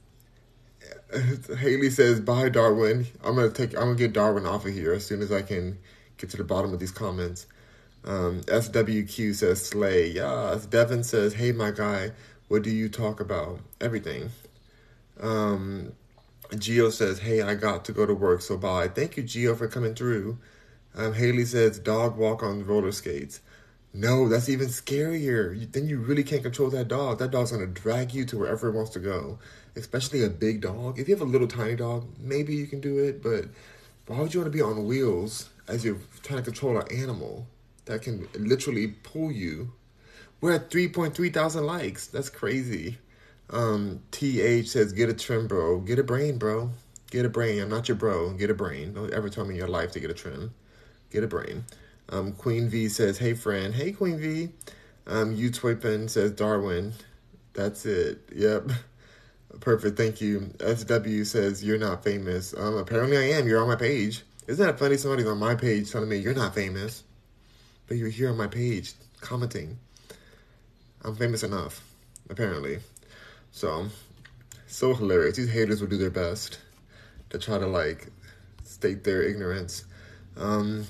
[LAUGHS] Haley says, "Bye, Darwin." I'm gonna take. I'm gonna get Darwin off of here as soon as I can get to the bottom of these comments. Um, SWQ says, "Slay." Yes. Devin says, "Hey, my guy, what do you talk about? Everything." Um, Geo says, "Hey, I got to go to work, so bye." Thank you, Geo, for coming through. Um, Haley says, "Dog walk on roller skates." No, that's even scarier. You, then you really can't control that dog. That dog's gonna drag you to wherever it wants to go. Especially a big dog. If you have a little tiny dog, maybe you can do it. But why would you want to be on wheels as you're trying to control an animal that can literally pull you? We're at 3.3 thousand likes. That's crazy. Um, TH says, get a trim, bro. Get a brain, bro. Get a brain. I'm not your bro. Get a brain. Don't ever tell me in your life to get a trim. Get a brain. Um, Queen V says, hey, friend. Hey, Queen V. Um, you Twipin says, Darwin. That's it. Yep. [LAUGHS] Perfect. Thank you. SW says, you're not famous. Um, apparently I am. You're on my page. Isn't that funny? Somebody's on my page telling me you're not famous, but you're here on my page commenting. I'm famous enough, apparently. So, so hilarious. These haters will do their best. to try to like state their ignorance. Um,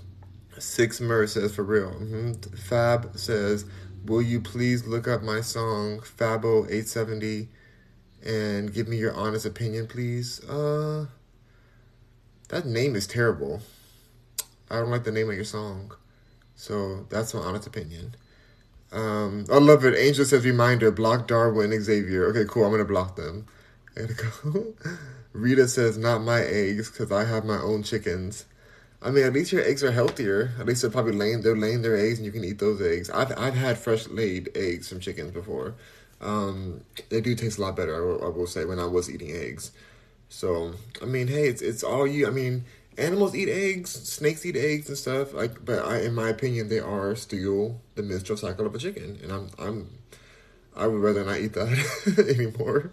Six Mer says for real. Mm-hmm. Fab says, "Will you please look up my song Fabo 870 and give me your honest opinion, please?" Uh, that name is terrible. I don't like the name of your song, so that's my honest opinion. Um, I love it. Angel says, "Reminder: block Darwin Xavier." Okay, cool. I'm gonna block them. I go. [LAUGHS] Rita says, "Not my eggs, because I have my own chickens." I mean, at least your eggs are healthier. At least they're probably laying they're laying their eggs, and you can eat those eggs. I've I've had fresh laid eggs from chickens before. Um, they do taste a lot better. I will, I will say when I was eating eggs. So I mean, hey, it's it's all you. I mean, animals eat eggs, snakes eat eggs and stuff. Like, but I, in my opinion, they are still the menstrual cycle of a chicken, and I'm I'm I would rather not eat that [LAUGHS] anymore.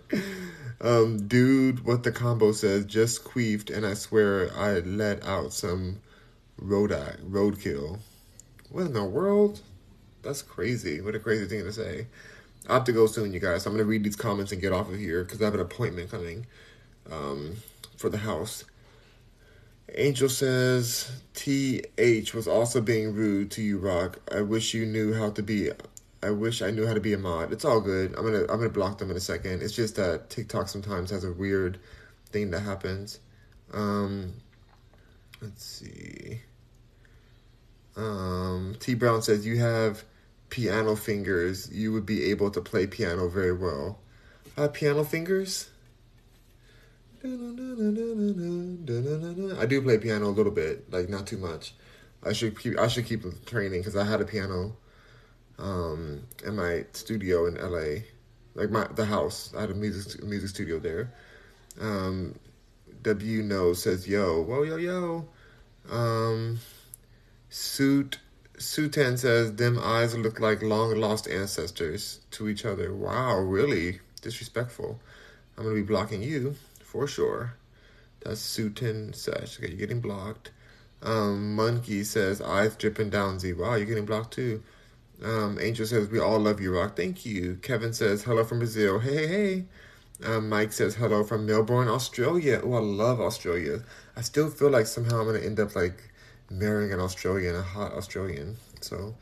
Um, dude, what the combo says, just queefed, and I swear I let out some road roadkill. What in the world? That's crazy. What a crazy thing to say. I have to go soon, you guys. I'm gonna read these comments and get off of here because I have an appointment coming um, for the house. Angel says, TH was also being rude to you, Rock. I wish you knew how to be I wish I knew how to be a mod. It's all good. I'm gonna I'm gonna block them in a second. It's just that TikTok sometimes has a weird thing that happens. Um, let's see. Um, T Brown says you have piano fingers. You would be able to play piano very well. Have piano fingers. I do play piano a little bit, like not too much. I should keep I should keep training because I had a piano um, in my studio in LA, like my the house. I had a music music studio there. Um, W No says yo, whoa yo yo. Um, Suit Sutan says them eyes look like long lost ancestors to each other. Wow, really disrespectful. I'm gonna be blocking you for sure. That's Sutan says. Okay, you're getting blocked. Um, Monkey says eyes dripping down Z. Wow, you're getting blocked too. Um, Angel says, We all love you, Rock. Thank you. Kevin says, Hello from Brazil. Hey, hey, hey. Um, Mike says, Hello from Melbourne, Australia. Oh, I love Australia. I still feel like somehow I'm going to end up like marrying an Australian, a hot Australian. So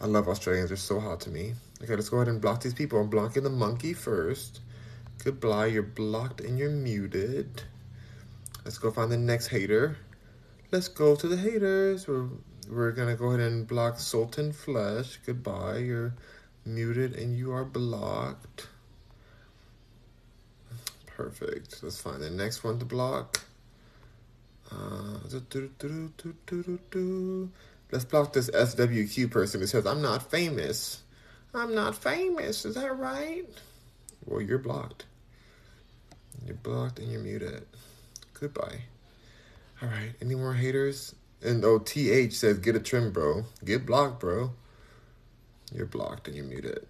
I love Australians. They're so hot to me. Okay, let's go ahead and block these people. I'm blocking the monkey first. Goodbye. You're blocked and you're muted. Let's go find the next hater. Let's go to the haters. We're we're gonna go ahead and block Sultan Flesh. Goodbye. You're muted and you are blocked. Perfect. Let's find the next one to block. Uh, Let's block this SWQ person who says, I'm not famous. I'm not famous. Is that right? Well, you're blocked. You're blocked and you're muted. Goodbye. All right. Any more haters? And oh, TH says, get a trim, bro. Get blocked, bro. You're blocked and you're muted.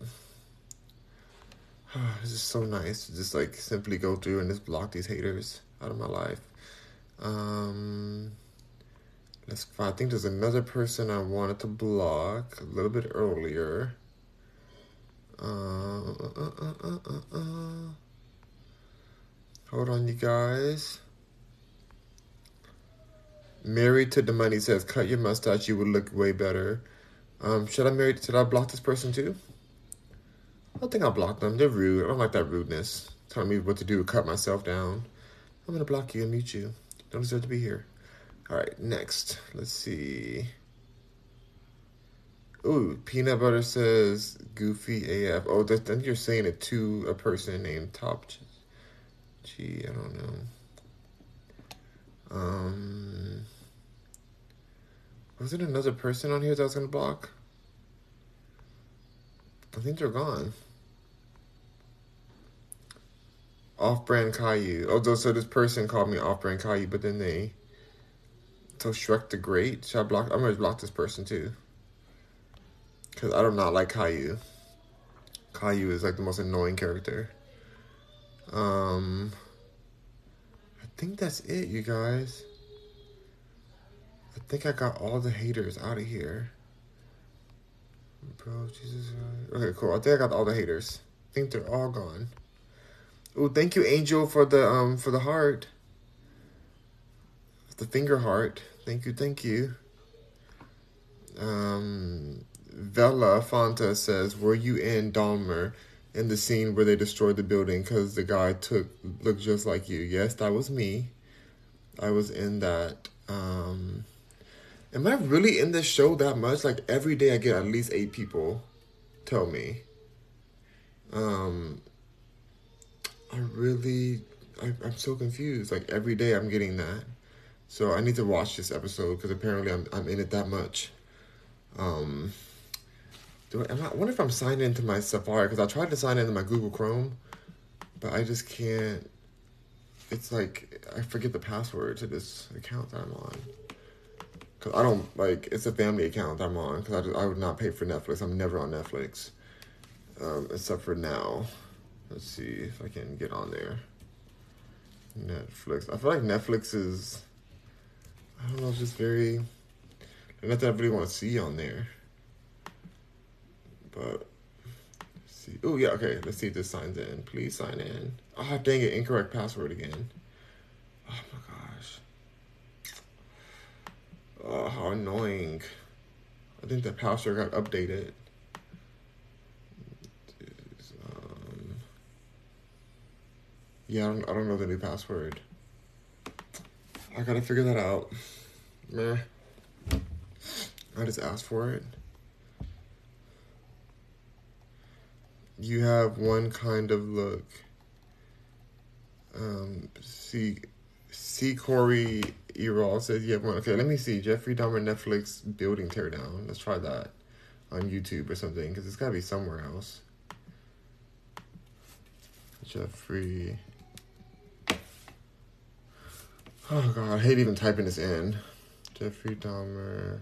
[SIGHS] this is so nice to just like simply go through and just block these haters out of my life. Um, let's. I think there's another person I wanted to block a little bit earlier. Uh, uh, uh, Hold on, you guys. Married to the money says, cut your mustache, you would look way better. Um, should I marry, should I block this person too? I think I'll block them. They're rude. I don't like that rudeness. Telling me what to do, to cut myself down. I'm gonna block you and mute you. Don't deserve to be here. All right, next. Let's see. Ooh, peanut butter says goofy AF. Oh, then you're saying it to a person named Top G. I don't know. Um. Was it another person on here that I was gonna block? I think they're gone. Off-brand Caillou. Oh, so this person called me off-brand Caillou, but then they. So Shrek the Great. Should I block? I'm gonna block this person too. Cause I do not like Caillou. Caillou is like the most annoying character. Um. I think that's it, you guys. I think I got all the haters out of here. Bro, Jesus. Okay, cool. I think I got all the haters. I think they're all gone. Oh, thank you, Angel, for the um for the heart. the finger heart. Thank you, thank you. Um, Vela Fonta says, "Were you in Dahmer in the scene where they destroyed the building because the guy took looked just like you?" Yes, that was me. I was in that. Um, am I really in this show that much? Like every day, I get at least eight people tell me. Um, I really, I, I'm so confused. Like every day, I'm getting that. So I need to watch this episode because apparently I'm I'm in it that much. Um, do I, I wonder if I'm signed into my Safari because I tried to sign into my Google Chrome, but I just can't. It's like I forget the password to this account that I'm on. Cause I don't like it's a family account I'm on because I, I would not pay for Netflix. I'm never on Netflix, um, except for now. Let's see if I can get on there. Netflix. I feel like Netflix is. I don't know. It's just very. Nothing I really want to see on there. But see. Oh yeah, okay. Let's see if this signs in. Please sign in. Oh dang it! Incorrect password again. Oh my gosh. Oh, how annoying. I think the password got updated. Um, yeah, I don't, I don't know the new password. I gotta figure that out. Meh. I just asked for it. You have one kind of look. Um, see, see Corey Erol says you have one. Okay, let me see. Jeffrey Dahmer Netflix building teardown. Let's try that on YouTube or something because it's gotta be somewhere else. Jeffrey. Oh god, I hate even typing this in. Jeffrey Dahmer.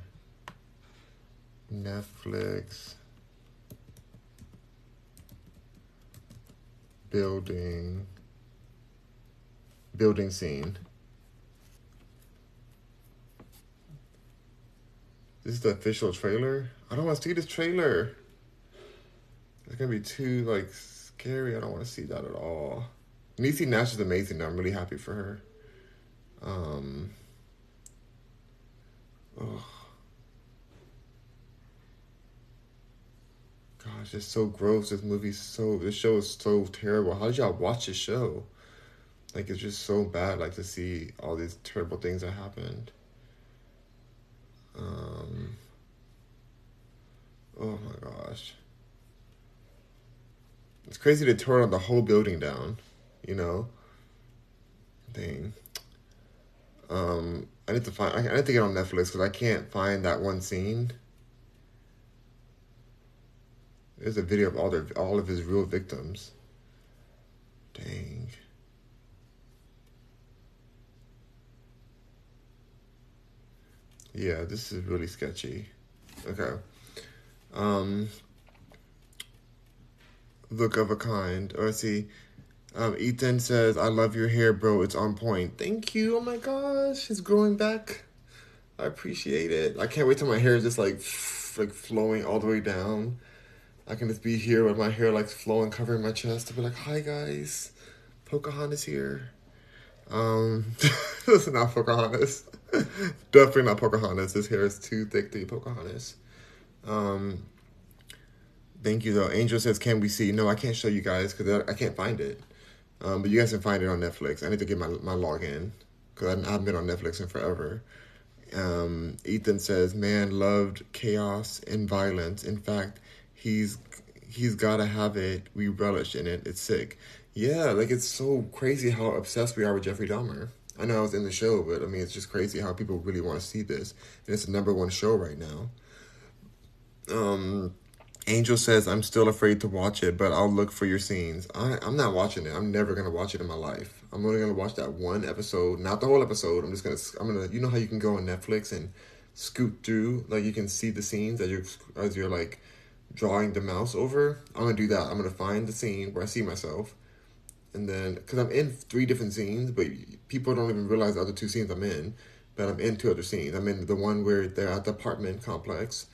Netflix. Building. Building scene. This is the official trailer. I don't want to see this trailer. It's gonna be too like scary. I don't want to see that at all. Niecy Nash is amazing. I'm really happy for her. Um. Oh. Gosh, it's so gross. This movie's so. This show is so terrible. How did y'all watch this show? Like it's just so bad. Like to see all these terrible things that happened. Um. Oh my gosh. It's crazy to tear the whole building down, you know. Thing. Um, I need to find. I need to get on Netflix because I can't find that one scene. There's a video of all their all of his real victims. Dang. Yeah, this is really sketchy. Okay. Um look of a kind. Or see um, Ethan says, I love your hair, bro. It's on point. Thank you. Oh my gosh. It's growing back. I appreciate it. I can't wait till my hair is just like like flowing all the way down. I can just be here with my hair like flowing, covering my chest to be like, hi guys. Pocahontas here. Um [LAUGHS] this is not Pocahontas. [LAUGHS] Definitely not Pocahontas. His hair is too thick to be Pocahontas. Um thank you though. Angel says, Can we see? No, I can't show you guys because I can't find it. Um, but you guys can find it on Netflix. I need to get my my login because I haven't been on Netflix in forever. Um, Ethan says, "Man loved chaos and violence. In fact, he's he's gotta have it. We relish in it. It's sick. Yeah, like it's so crazy how obsessed we are with Jeffrey Dahmer. I know I was in the show, but I mean, it's just crazy how people really want to see this, and it's the number one show right now. Um, Angel says, I'm still afraid to watch it, but I'll look for your scenes. I, I'm not watching it. I'm never going to watch it in my life. I'm only going to watch that one episode, not the whole episode. I'm just going to, I'm going to, you know how you can go on Netflix and scoot through, like you can see the scenes as you're, as you're like drawing the mouse over. I'm going to do that. I'm going to find the scene where I see myself. And then, because I'm in three different scenes, but people don't even realize the other two scenes I'm in, but I'm in two other scenes. I'm in the one where they're at the apartment complex.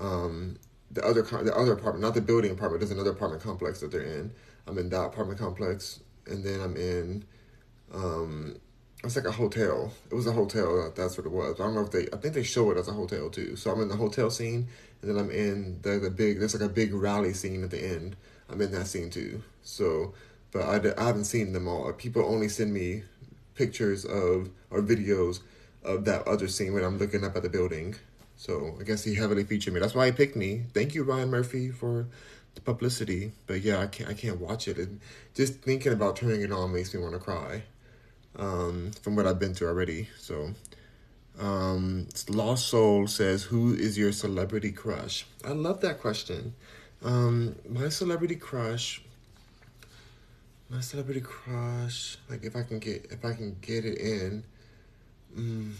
Um, the other the other apartment, not the building apartment. There's another apartment complex that they're in. I'm in that apartment complex, and then I'm in um, it's like a hotel. It was a hotel. That's what it was. I don't know if they. I think they show it as a hotel too. So I'm in the hotel scene, and then I'm in the the big. There's like a big rally scene at the end. I'm in that scene too. So, but I, I haven't seen them all. People only send me pictures of or videos of that other scene when I'm looking up at the building. So I guess he heavily featured me. That's why he picked me. Thank you, Ryan Murphy, for the publicity. But yeah, I can't I can't watch it. And just thinking about turning it on makes me want to cry. Um, from what I've been through already. So um, Lost Soul says, Who is your celebrity crush? I love that question. Um, my celebrity crush my celebrity crush, like if I can get if I can get it in, mm,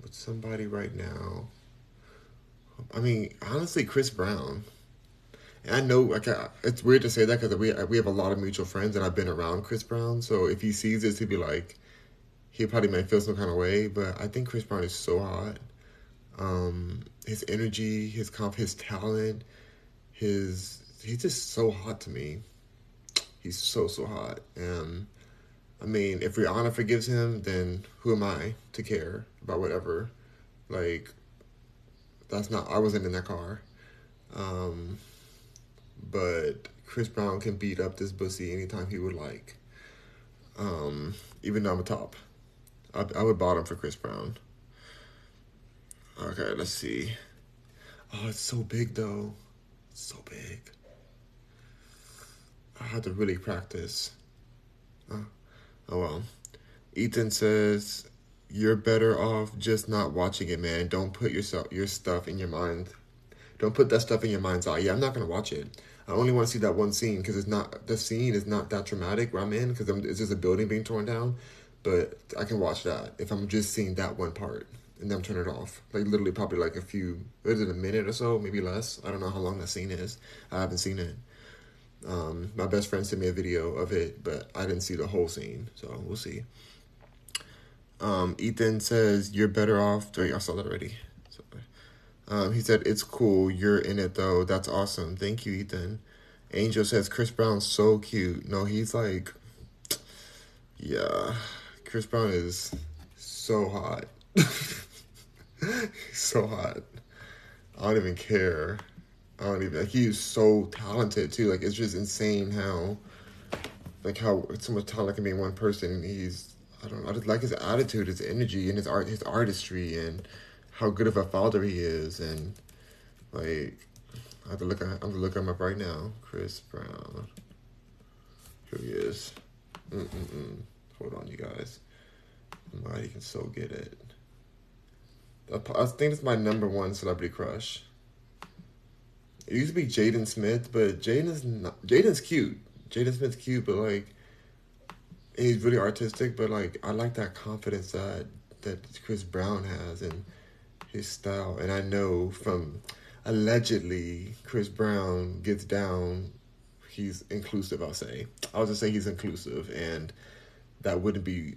with somebody right now. I mean, honestly, Chris Brown. And I know, like, I, it's weird to say that because we we have a lot of mutual friends, and I've been around Chris Brown. So if he sees this, he'd be like, he probably might feel some kind of way. But I think Chris Brown is so hot. Um, his energy, his comp, his talent, his he's just so hot to me. He's so so hot. And I mean, if Rihanna forgives him, then who am I to care about whatever? Like, that's not. I wasn't in that car. Um, but Chris Brown can beat up this pussy anytime he would like. Um, even though I'm a top, I, I would bottom for Chris Brown. Okay, let's see. Oh, it's so big though. So big. I had to really practice. Oh, oh well. Ethan says you're better off just not watching it, man. Don't put yourself your stuff in your mind. Don't put that stuff in your mind's eye. Yeah, I'm not gonna watch it. I only want to see that one scene because it's not the scene is not that dramatic where I'm in because it's just a building being torn down. But I can watch that if I'm just seeing that one part and then turn it off. Like literally, probably like a few. Is it a minute or so? Maybe less. I don't know how long that scene is. I haven't seen it. Um, my best friend sent me a video of it, but I didn't see the whole scene, so we'll see. Um, Ethan says you're better off. Wait, I saw that already. Um, he said it's cool. You're in it though. That's awesome. Thank you, Ethan. Angel says Chris Brown's so cute. No, he's like, yeah, Chris Brown is so hot. [LAUGHS] so hot. I don't even care. I don't even like he's so talented too. Like it's just insane how like how so much talent can be in one person. He's I don't know, I just like his attitude, his energy and his art his artistry and how good of a father he is and like I have to look I'm gonna look him up right now. Chris Brown. Here he is. Mm-mm-mm. Hold on, you guys. Somebody can so get it. I think it's my number one celebrity crush. It used to be Jaden Smith, but Jaden's not. Jaden's cute. Jaden Smith's cute, but like, he's really artistic. But like, I like that confidence that that Chris Brown has and his style. And I know from allegedly Chris Brown gets down. He's inclusive. I'll say. I was just say he's inclusive, and that wouldn't be.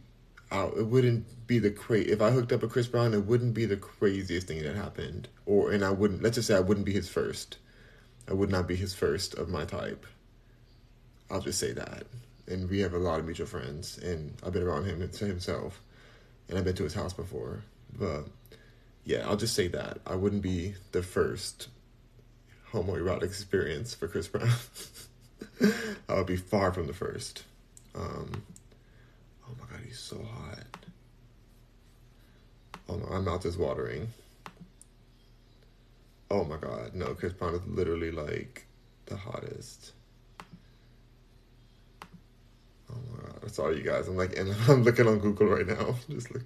It wouldn't be the cra- if I hooked up with Chris Brown. It wouldn't be the craziest thing that happened, or and I wouldn't. Let's just say I wouldn't be his first. I would not be his first of my type. I'll just say that. And we have a lot of mutual friends, and I've been around him to himself, and I've been to his house before. But yeah, I'll just say that I wouldn't be the first homoerotic experience for Chris Brown. [LAUGHS] I would be far from the first. Um, oh my god, he's so hot. Oh no, my mouth is watering. Oh my god, no, Chris Brown is literally like the hottest. Oh my god, sorry you guys. I'm like, and [LAUGHS] I'm looking on Google right now. [LAUGHS] Just look,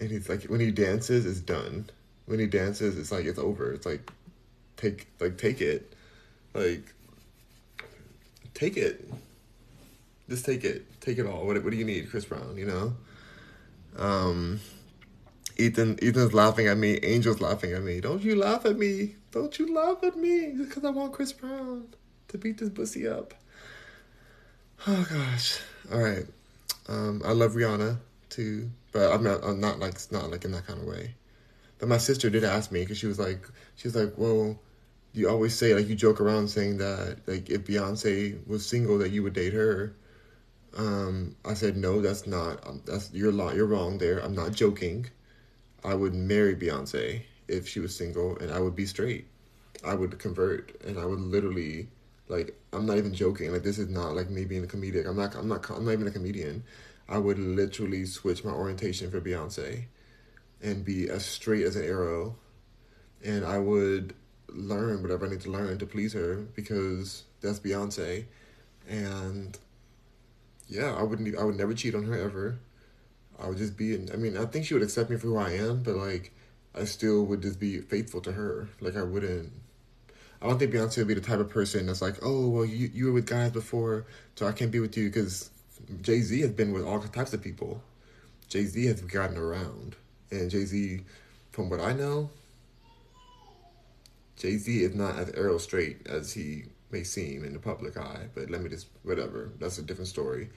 and he's like, when he dances, it's done. When he dances, it's like it's over. It's like, take like take it, like take it. Just take it. Take it all. What what do you need, Chris Brown? You know. Um. Ethan Ethan's laughing at me. Angel's laughing at me. Don't you laugh at me. Don't you laugh at me. Because I want Chris Brown to beat this pussy up. Oh gosh. All right. Um, I love Rihanna too, but I'm not. I'm not like not like in that kind of way. But my sister did ask me because she was like, she's like, well, you always say like you joke around saying that like if Beyonce was single that you would date her. Um, I said no, that's not. Um, that's you're You're wrong there. I'm not joking. I would marry Beyonce if she was single, and I would be straight. I would convert, and I would literally, like, I'm not even joking. Like, this is not like me being a comedic. I'm not. I'm not. I'm not even a comedian. I would literally switch my orientation for Beyonce, and be as straight as an arrow, and I would learn whatever I need to learn to please her because that's Beyonce, and yeah, I wouldn't. I would never cheat on her ever. I would just be. I mean, I think she would accept me for who I am, but like, I still would just be faithful to her. Like, I wouldn't. I don't think Beyonce would be the type of person that's like, oh, well, you you were with guys before, so I can't be with you because Jay Z has been with all types of people. Jay Z has gotten around, and Jay Z, from what I know, Jay Z is not as arrow straight as he may seem in the public eye, but let me just whatever. That's a different story.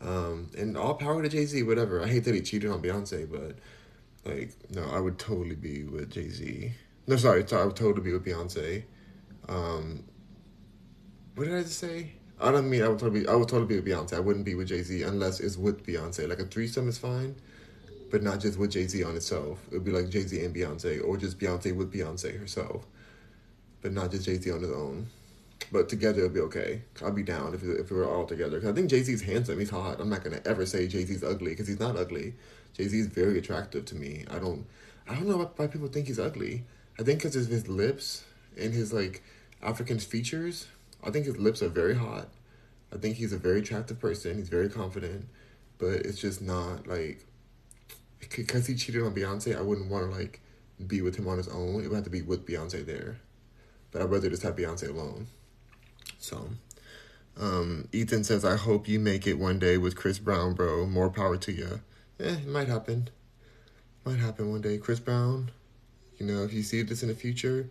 Um, and all power to Jay Z, whatever. I hate that he cheated on Beyonce, but like, no, I would totally be with Jay Z. No, sorry, I would totally be with Beyonce. Um, what did I just say? I don't mean I would totally be, I would totally be with Beyonce. I wouldn't be with Jay Z unless it's with Beyonce. Like a threesome is fine, but not just with Jay Z on itself. It would be like Jay Z and Beyonce, or just Beyonce with Beyonce herself, but not just Jay Z on his own. But together it'll be okay. I'll be down if if we were all together. Cause I think Jay Z's handsome. He's hot. I'm not gonna ever say Jay Z's ugly because he's not ugly. Jay Z's very attractive to me. I don't I don't know why people think he's ugly. I think because of his lips and his like African features. I think his lips are very hot. I think he's a very attractive person. He's very confident, but it's just not like because he cheated on Beyonce. I wouldn't want to like be with him on his own. It would have to be with Beyonce there. But I'd rather just have Beyonce alone. So, um, Ethan says, I hope you make it one day with Chris Brown, bro. More power to you. Eh, it might happen. Might happen one day. Chris Brown, you know, if you see this in the future,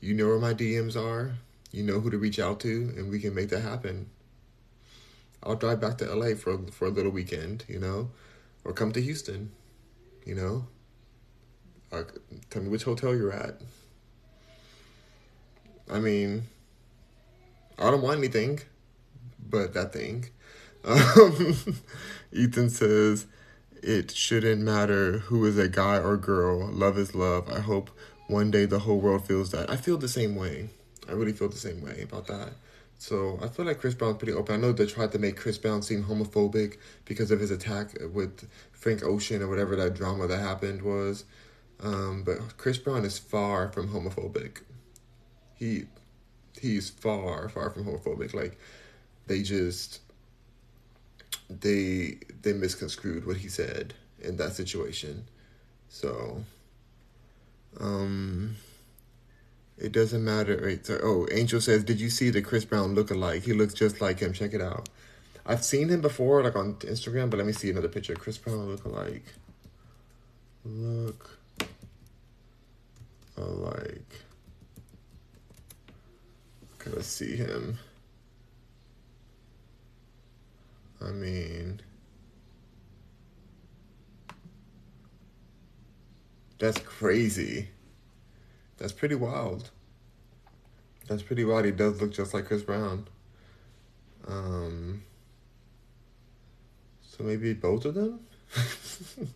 you know where my DMs are. You know who to reach out to, and we can make that happen. I'll drive back to LA for for a little weekend, you know, or come to Houston, you know. Tell me which hotel you're at. I mean, I don't want anything but that thing. Um, [LAUGHS] Ethan says, it shouldn't matter who is a guy or girl. Love is love. I hope one day the whole world feels that. I feel the same way. I really feel the same way about that. So I feel like Chris Brown's pretty open. I know they tried to make Chris Brown seem homophobic because of his attack with Frank Ocean or whatever that drama that happened was. Um, but Chris Brown is far from homophobic. He he's far, far from homophobic. Like they just they they misconstrued what he said in that situation. So um it doesn't matter. Right, oh, Angel says, "Did you see the Chris Brown look alike? He looks just like him. Check it out." I've seen him before, like on Instagram, but let me see another picture. Chris Brown look alike. Look alike. Gotta see him. I mean, that's crazy. That's pretty wild. That's pretty wild. He does look just like Chris Brown. Um, so maybe both of them? [LAUGHS]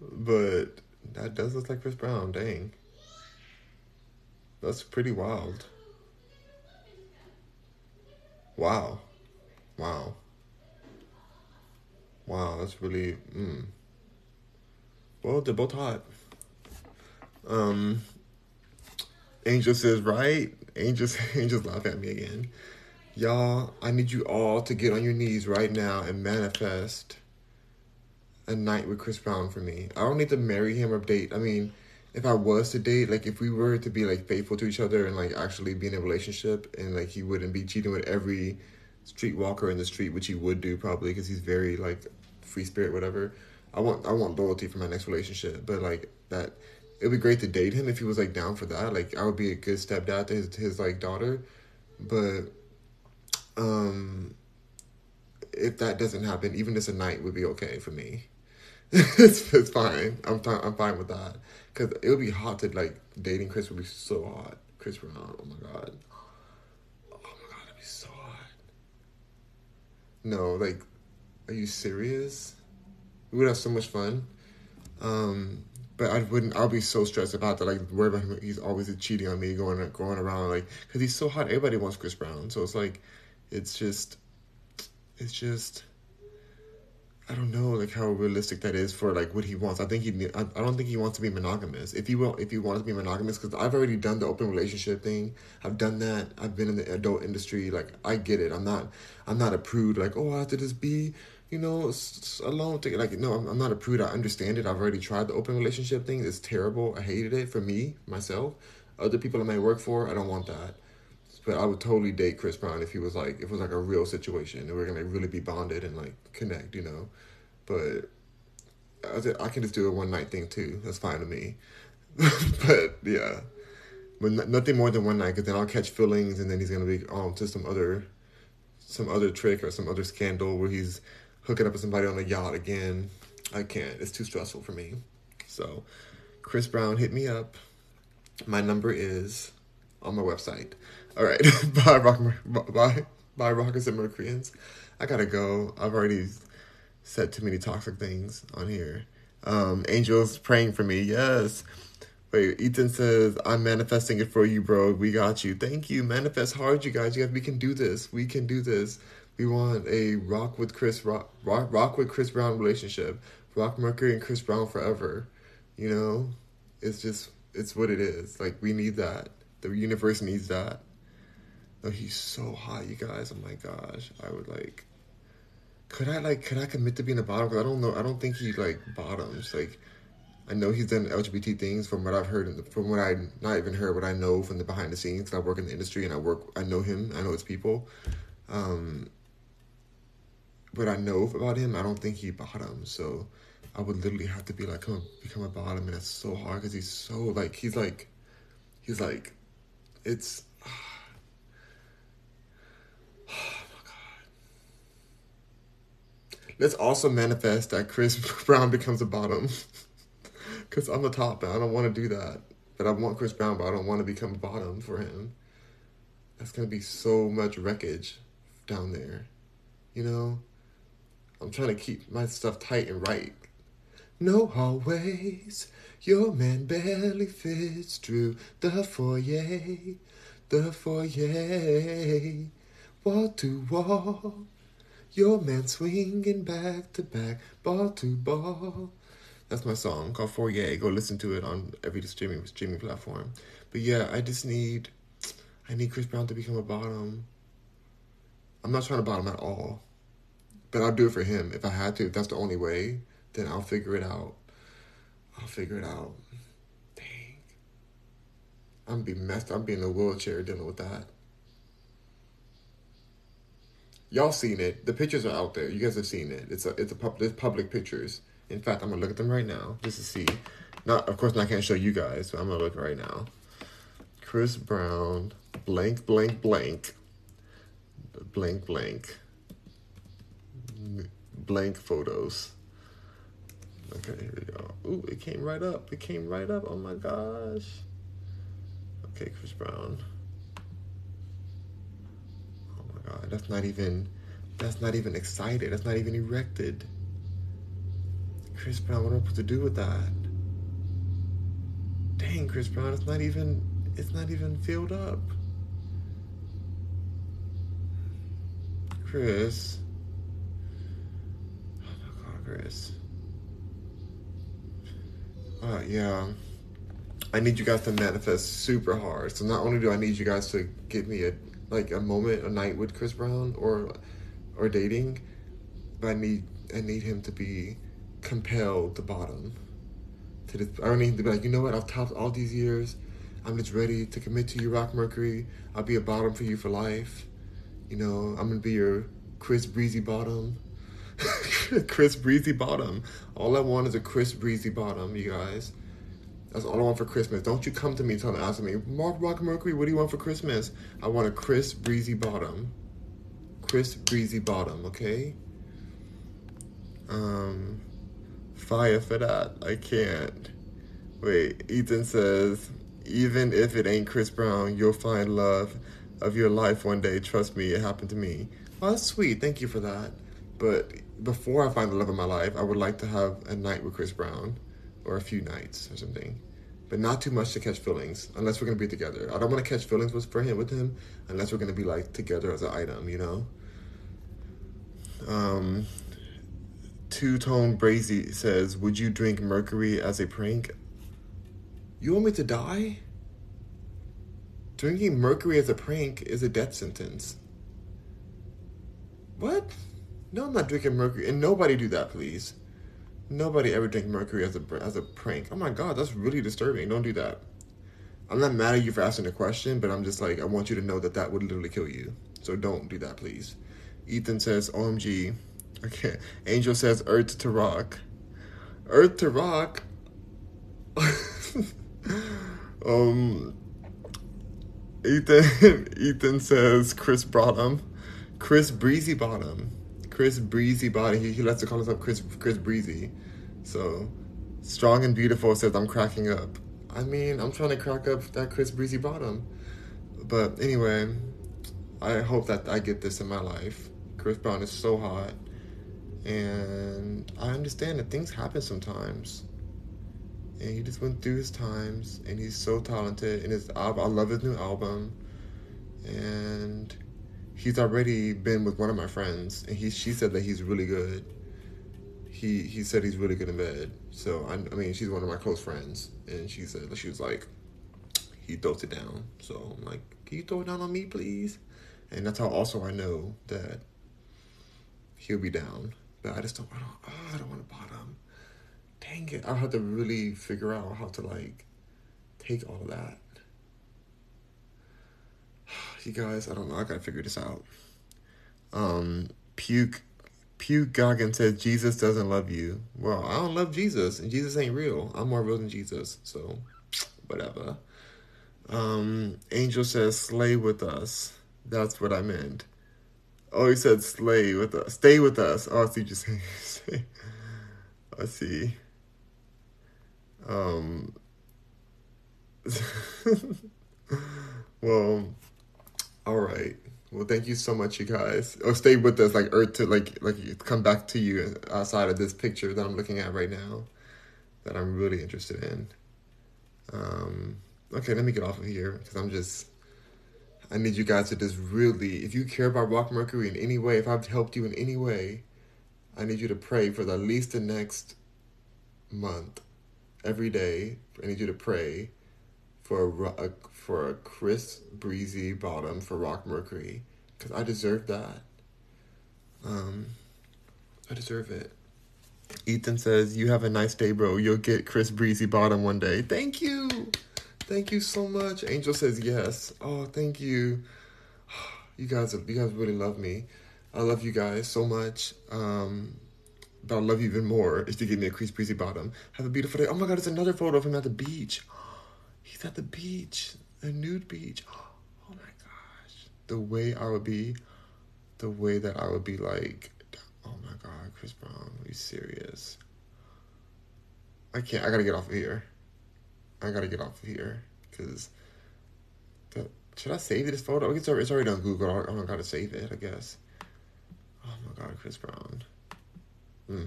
but that does look like Chris Brown. Dang. That's pretty wild. Wow. Wow. Wow, that's really mm. Well, they're both hot. Um Angel says, right? Angels [LAUGHS] angels laugh at me again. Y'all, I need you all to get on your knees right now and manifest a night with Chris Brown for me. I don't need to marry him or date. I mean, if I was to date, like if we were to be like faithful to each other and like actually be in a relationship and like he wouldn't be cheating with every street walker in the street, which he would do probably because he's very like free spirit, whatever. I want I want loyalty for my next relationship, but like that, it'd be great to date him if he was like down for that. Like I would be a good stepdad to his his like daughter, but um, if that doesn't happen, even just a night would be okay for me. [LAUGHS] it's, it's fine. I'm t- I'm fine with that because it would be hot to like dating Chris would be so hot. Chris Brown, oh my god, oh my god, it'd be so hot. no, like, are you serious? We would have so much fun. Um, but I wouldn't. I'll be so stressed about that. Like wherever he's always cheating on me, going going around like because he's so hot. Everybody wants Chris Brown, so it's like, it's just, it's just. I don't know like how realistic that is for like what he wants. I think he. I, I don't think he wants to be monogamous. If he will, if he wants to be monogamous, because I've already done the open relationship thing. I've done that. I've been in the adult industry. Like I get it. I'm not. I'm not a prude. Like oh, I have to just be you know, alone. To, like, no, I'm, I'm not a prude. I understand it. I've already tried the open relationship thing. It's terrible. I hated it for me, myself. Other people I may work for, I don't want that. But I would totally date Chris Brown if he was like, if it was like a real situation and we're gonna really be bonded and like connect, you know. But I, I can just do a one night thing too. That's fine to me. [LAUGHS] but yeah, but n- nothing more than one night because then I'll catch feelings and then he's gonna be on to some other, some other trick or some other scandal where he's hooking up with somebody on a yacht again. I can't. It's too stressful for me. So, Chris Brown, hit me up. My number is on my website. All right, [LAUGHS] bye, rock, bye, bye, rockers and Mercuryans. I gotta go. I've already said too many toxic things on here. Um, angels praying for me. Yes. Wait, Ethan says, I'm manifesting it for you, bro. We got you. Thank you. Manifest hard, you guys. You guys, we can do this. We can do this. We want a rock with Chris rock, rock, rock with Chris Brown relationship. Rock Mercury and Chris Brown forever. You know, it's just it's what it is. Like we need that. The universe needs that. No, he's so hot, you guys. Oh my gosh, I would like. Could I like? Could I commit to being a bottom? Cause I don't know. I don't think he like bottoms. Like, I know he's done LGBT things from what I've heard, from what I not even heard, what I know from the behind the scenes. Cause I work in the industry and I work. I know him. I know his people. Um, what I know about him, I don't think he bottom. So I would literally have to be like, come become a bottom, and that's so hard because he's so like he's like he's like it's. [SIGHS] Let's also manifest that Chris [LAUGHS] Brown becomes a bottom. [LAUGHS] Because I'm the top, and I don't want to do that. But I want Chris Brown, but I don't want to become bottom for him. That's going to be so much wreckage down there. You know? I'm trying to keep my stuff tight and right. No hallways, your man barely fits through the foyer, the foyer, wall to wall. Your man swinging back to back, ball to ball. That's my song called Foyer. Go listen to it on every streaming streaming platform. But yeah, I just need, I need Chris Brown to become a bottom. I'm not trying to bottom at all. But I'll do it for him. If I had to, if that's the only way, then I'll figure it out. I'll figure it out. Dang. I'm be messed I'm be in a wheelchair dealing with that. Y'all seen it. The pictures are out there. You guys have seen it. It's a it's a pub, it's public pictures. In fact, I'm gonna look at them right now just to see. Not of course I can't show you guys, but I'm gonna look right now. Chris Brown, blank, blank, blank, blank, blank blank photos. Okay, here we go. Ooh, it came right up. It came right up. Oh my gosh. Okay, Chris Brown. God, that's not even that's not even excited. That's not even erected. Chris Brown, what am I supposed to do with that? Dang, Chris Brown, it's not even it's not even filled up. Chris. Oh my god, Chris. Uh, yeah. I need you guys to manifest super hard. So not only do I need you guys to give me a like a moment, a night with Chris Brown or or dating, but I need I need him to be compelled to bottom. To this, I need to be like, you know what? I've topped all these years. I'm just ready to commit to you, Rock Mercury. I'll be a bottom for you for life. You know, I'm gonna be your Chris Breezy bottom. [LAUGHS] Chris Breezy Bottom. All I want is a Chris Breezy Bottom, you guys. That's all I want for Christmas. Don't you come to me telling asking me, Mark Rock Mercury, what do you want for Christmas? I want a Chris Breezy Bottom. Chris Breezy Bottom, okay? Um fire for that. I can't. Wait, Ethan says, even if it ain't Chris Brown, you'll find love of your life one day. Trust me, it happened to me. Oh, that's sweet. Thank you for that. But before I find the love of my life, I would like to have a night with Chris Brown, or a few nights or something. But not too much to catch feelings, unless we're gonna be together. I don't want to catch feelings with for him with him, unless we're gonna be like together as an item, you know. Um, Two Tone Brazy says, "Would you drink mercury as a prank?" You want me to die? Drinking mercury as a prank is a death sentence. What? No, I'm not drinking mercury. And nobody do that, please. Nobody ever drink mercury as a as a prank. Oh my god, that's really disturbing. Don't do that. I'm not mad at you for asking the question, but I'm just like I want you to know that that would literally kill you. So don't do that, please. Ethan says, "OMG." Okay. Angel says, "Earth to rock." Earth to rock. [LAUGHS] um. Ethan [LAUGHS] Ethan says Chris Bottom. Chris Breezy Bottom. Chris Breezy Bottom. He, he likes to call himself Chris Chris Breezy. So strong and beautiful says I'm cracking up. I mean, I'm trying to crack up that Chris Breezy Bottom. But anyway, I hope that I get this in my life. Chris Brown is so hot. And I understand that things happen sometimes and he just went through his times and he's so talented and his I love his new album and he's already been with one of my friends and he she said that he's really good. He he said he's really good in bed. So I, I mean she's one of my close friends and she said she was like he throws it down. So I'm like can you throw it down on me please? And that's how also I know that he'll be down. But I just don't I don't, oh, I don't want to bottom dang it, I'll have to really figure out how to like take all of that. You guys, I don't know. I gotta figure this out. Um, puke, puke. Goggin says Jesus doesn't love you. Well, I don't love Jesus, and Jesus ain't real. I'm more real than Jesus, so whatever. Um, Angel says slay with us. That's what I meant. Oh, he said slay with us. Stay with us. Oh, I see you saying. [LAUGHS] I see. Um, [LAUGHS] well, all right. Well, thank you so much, you guys. Oh, stay with us, like Earth to like like come back to you outside of this picture that I'm looking at right now, that I'm really interested in. Um, okay, let me get off of here because I'm just. I need you guys to just really, if you care about Rock Mercury in any way, if I've helped you in any way, I need you to pray for the, at least the next month every day. I need you to pray for a, for a Chris Breezy bottom for Rock Mercury because I deserve that. Um, I deserve it. Ethan says, "You have a nice day, bro. You'll get Chris Breezy bottom one day." Thank you, thank you so much. Angel says yes. Oh, thank you. [SIGHS] You guys, you guys really love me. I love you guys so much. Um, but I love you even more is to give me a Chris Breezy bottom. Have a beautiful day. Oh my god, it's another photo of him at the beach. He's at the beach, a nude beach. [GASPS] Oh my gosh, the way I would be, the way that I would be like, oh my god, Chris Brown, are you serious? I can't. I gotta get off of here. I gotta get off of here because. Should I save this photo? It's already, it's already on Google. I don't gotta save it. I guess. Oh my god, Chris Brown. Mm.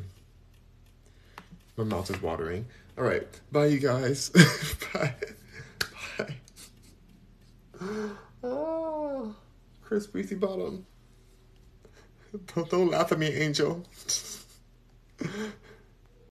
My mouth is watering. All right. Bye, you guys. [LAUGHS] Bye oh, Chris Breezy Bottom. [LAUGHS] Don't, don't laugh at me, Angel. [LAUGHS]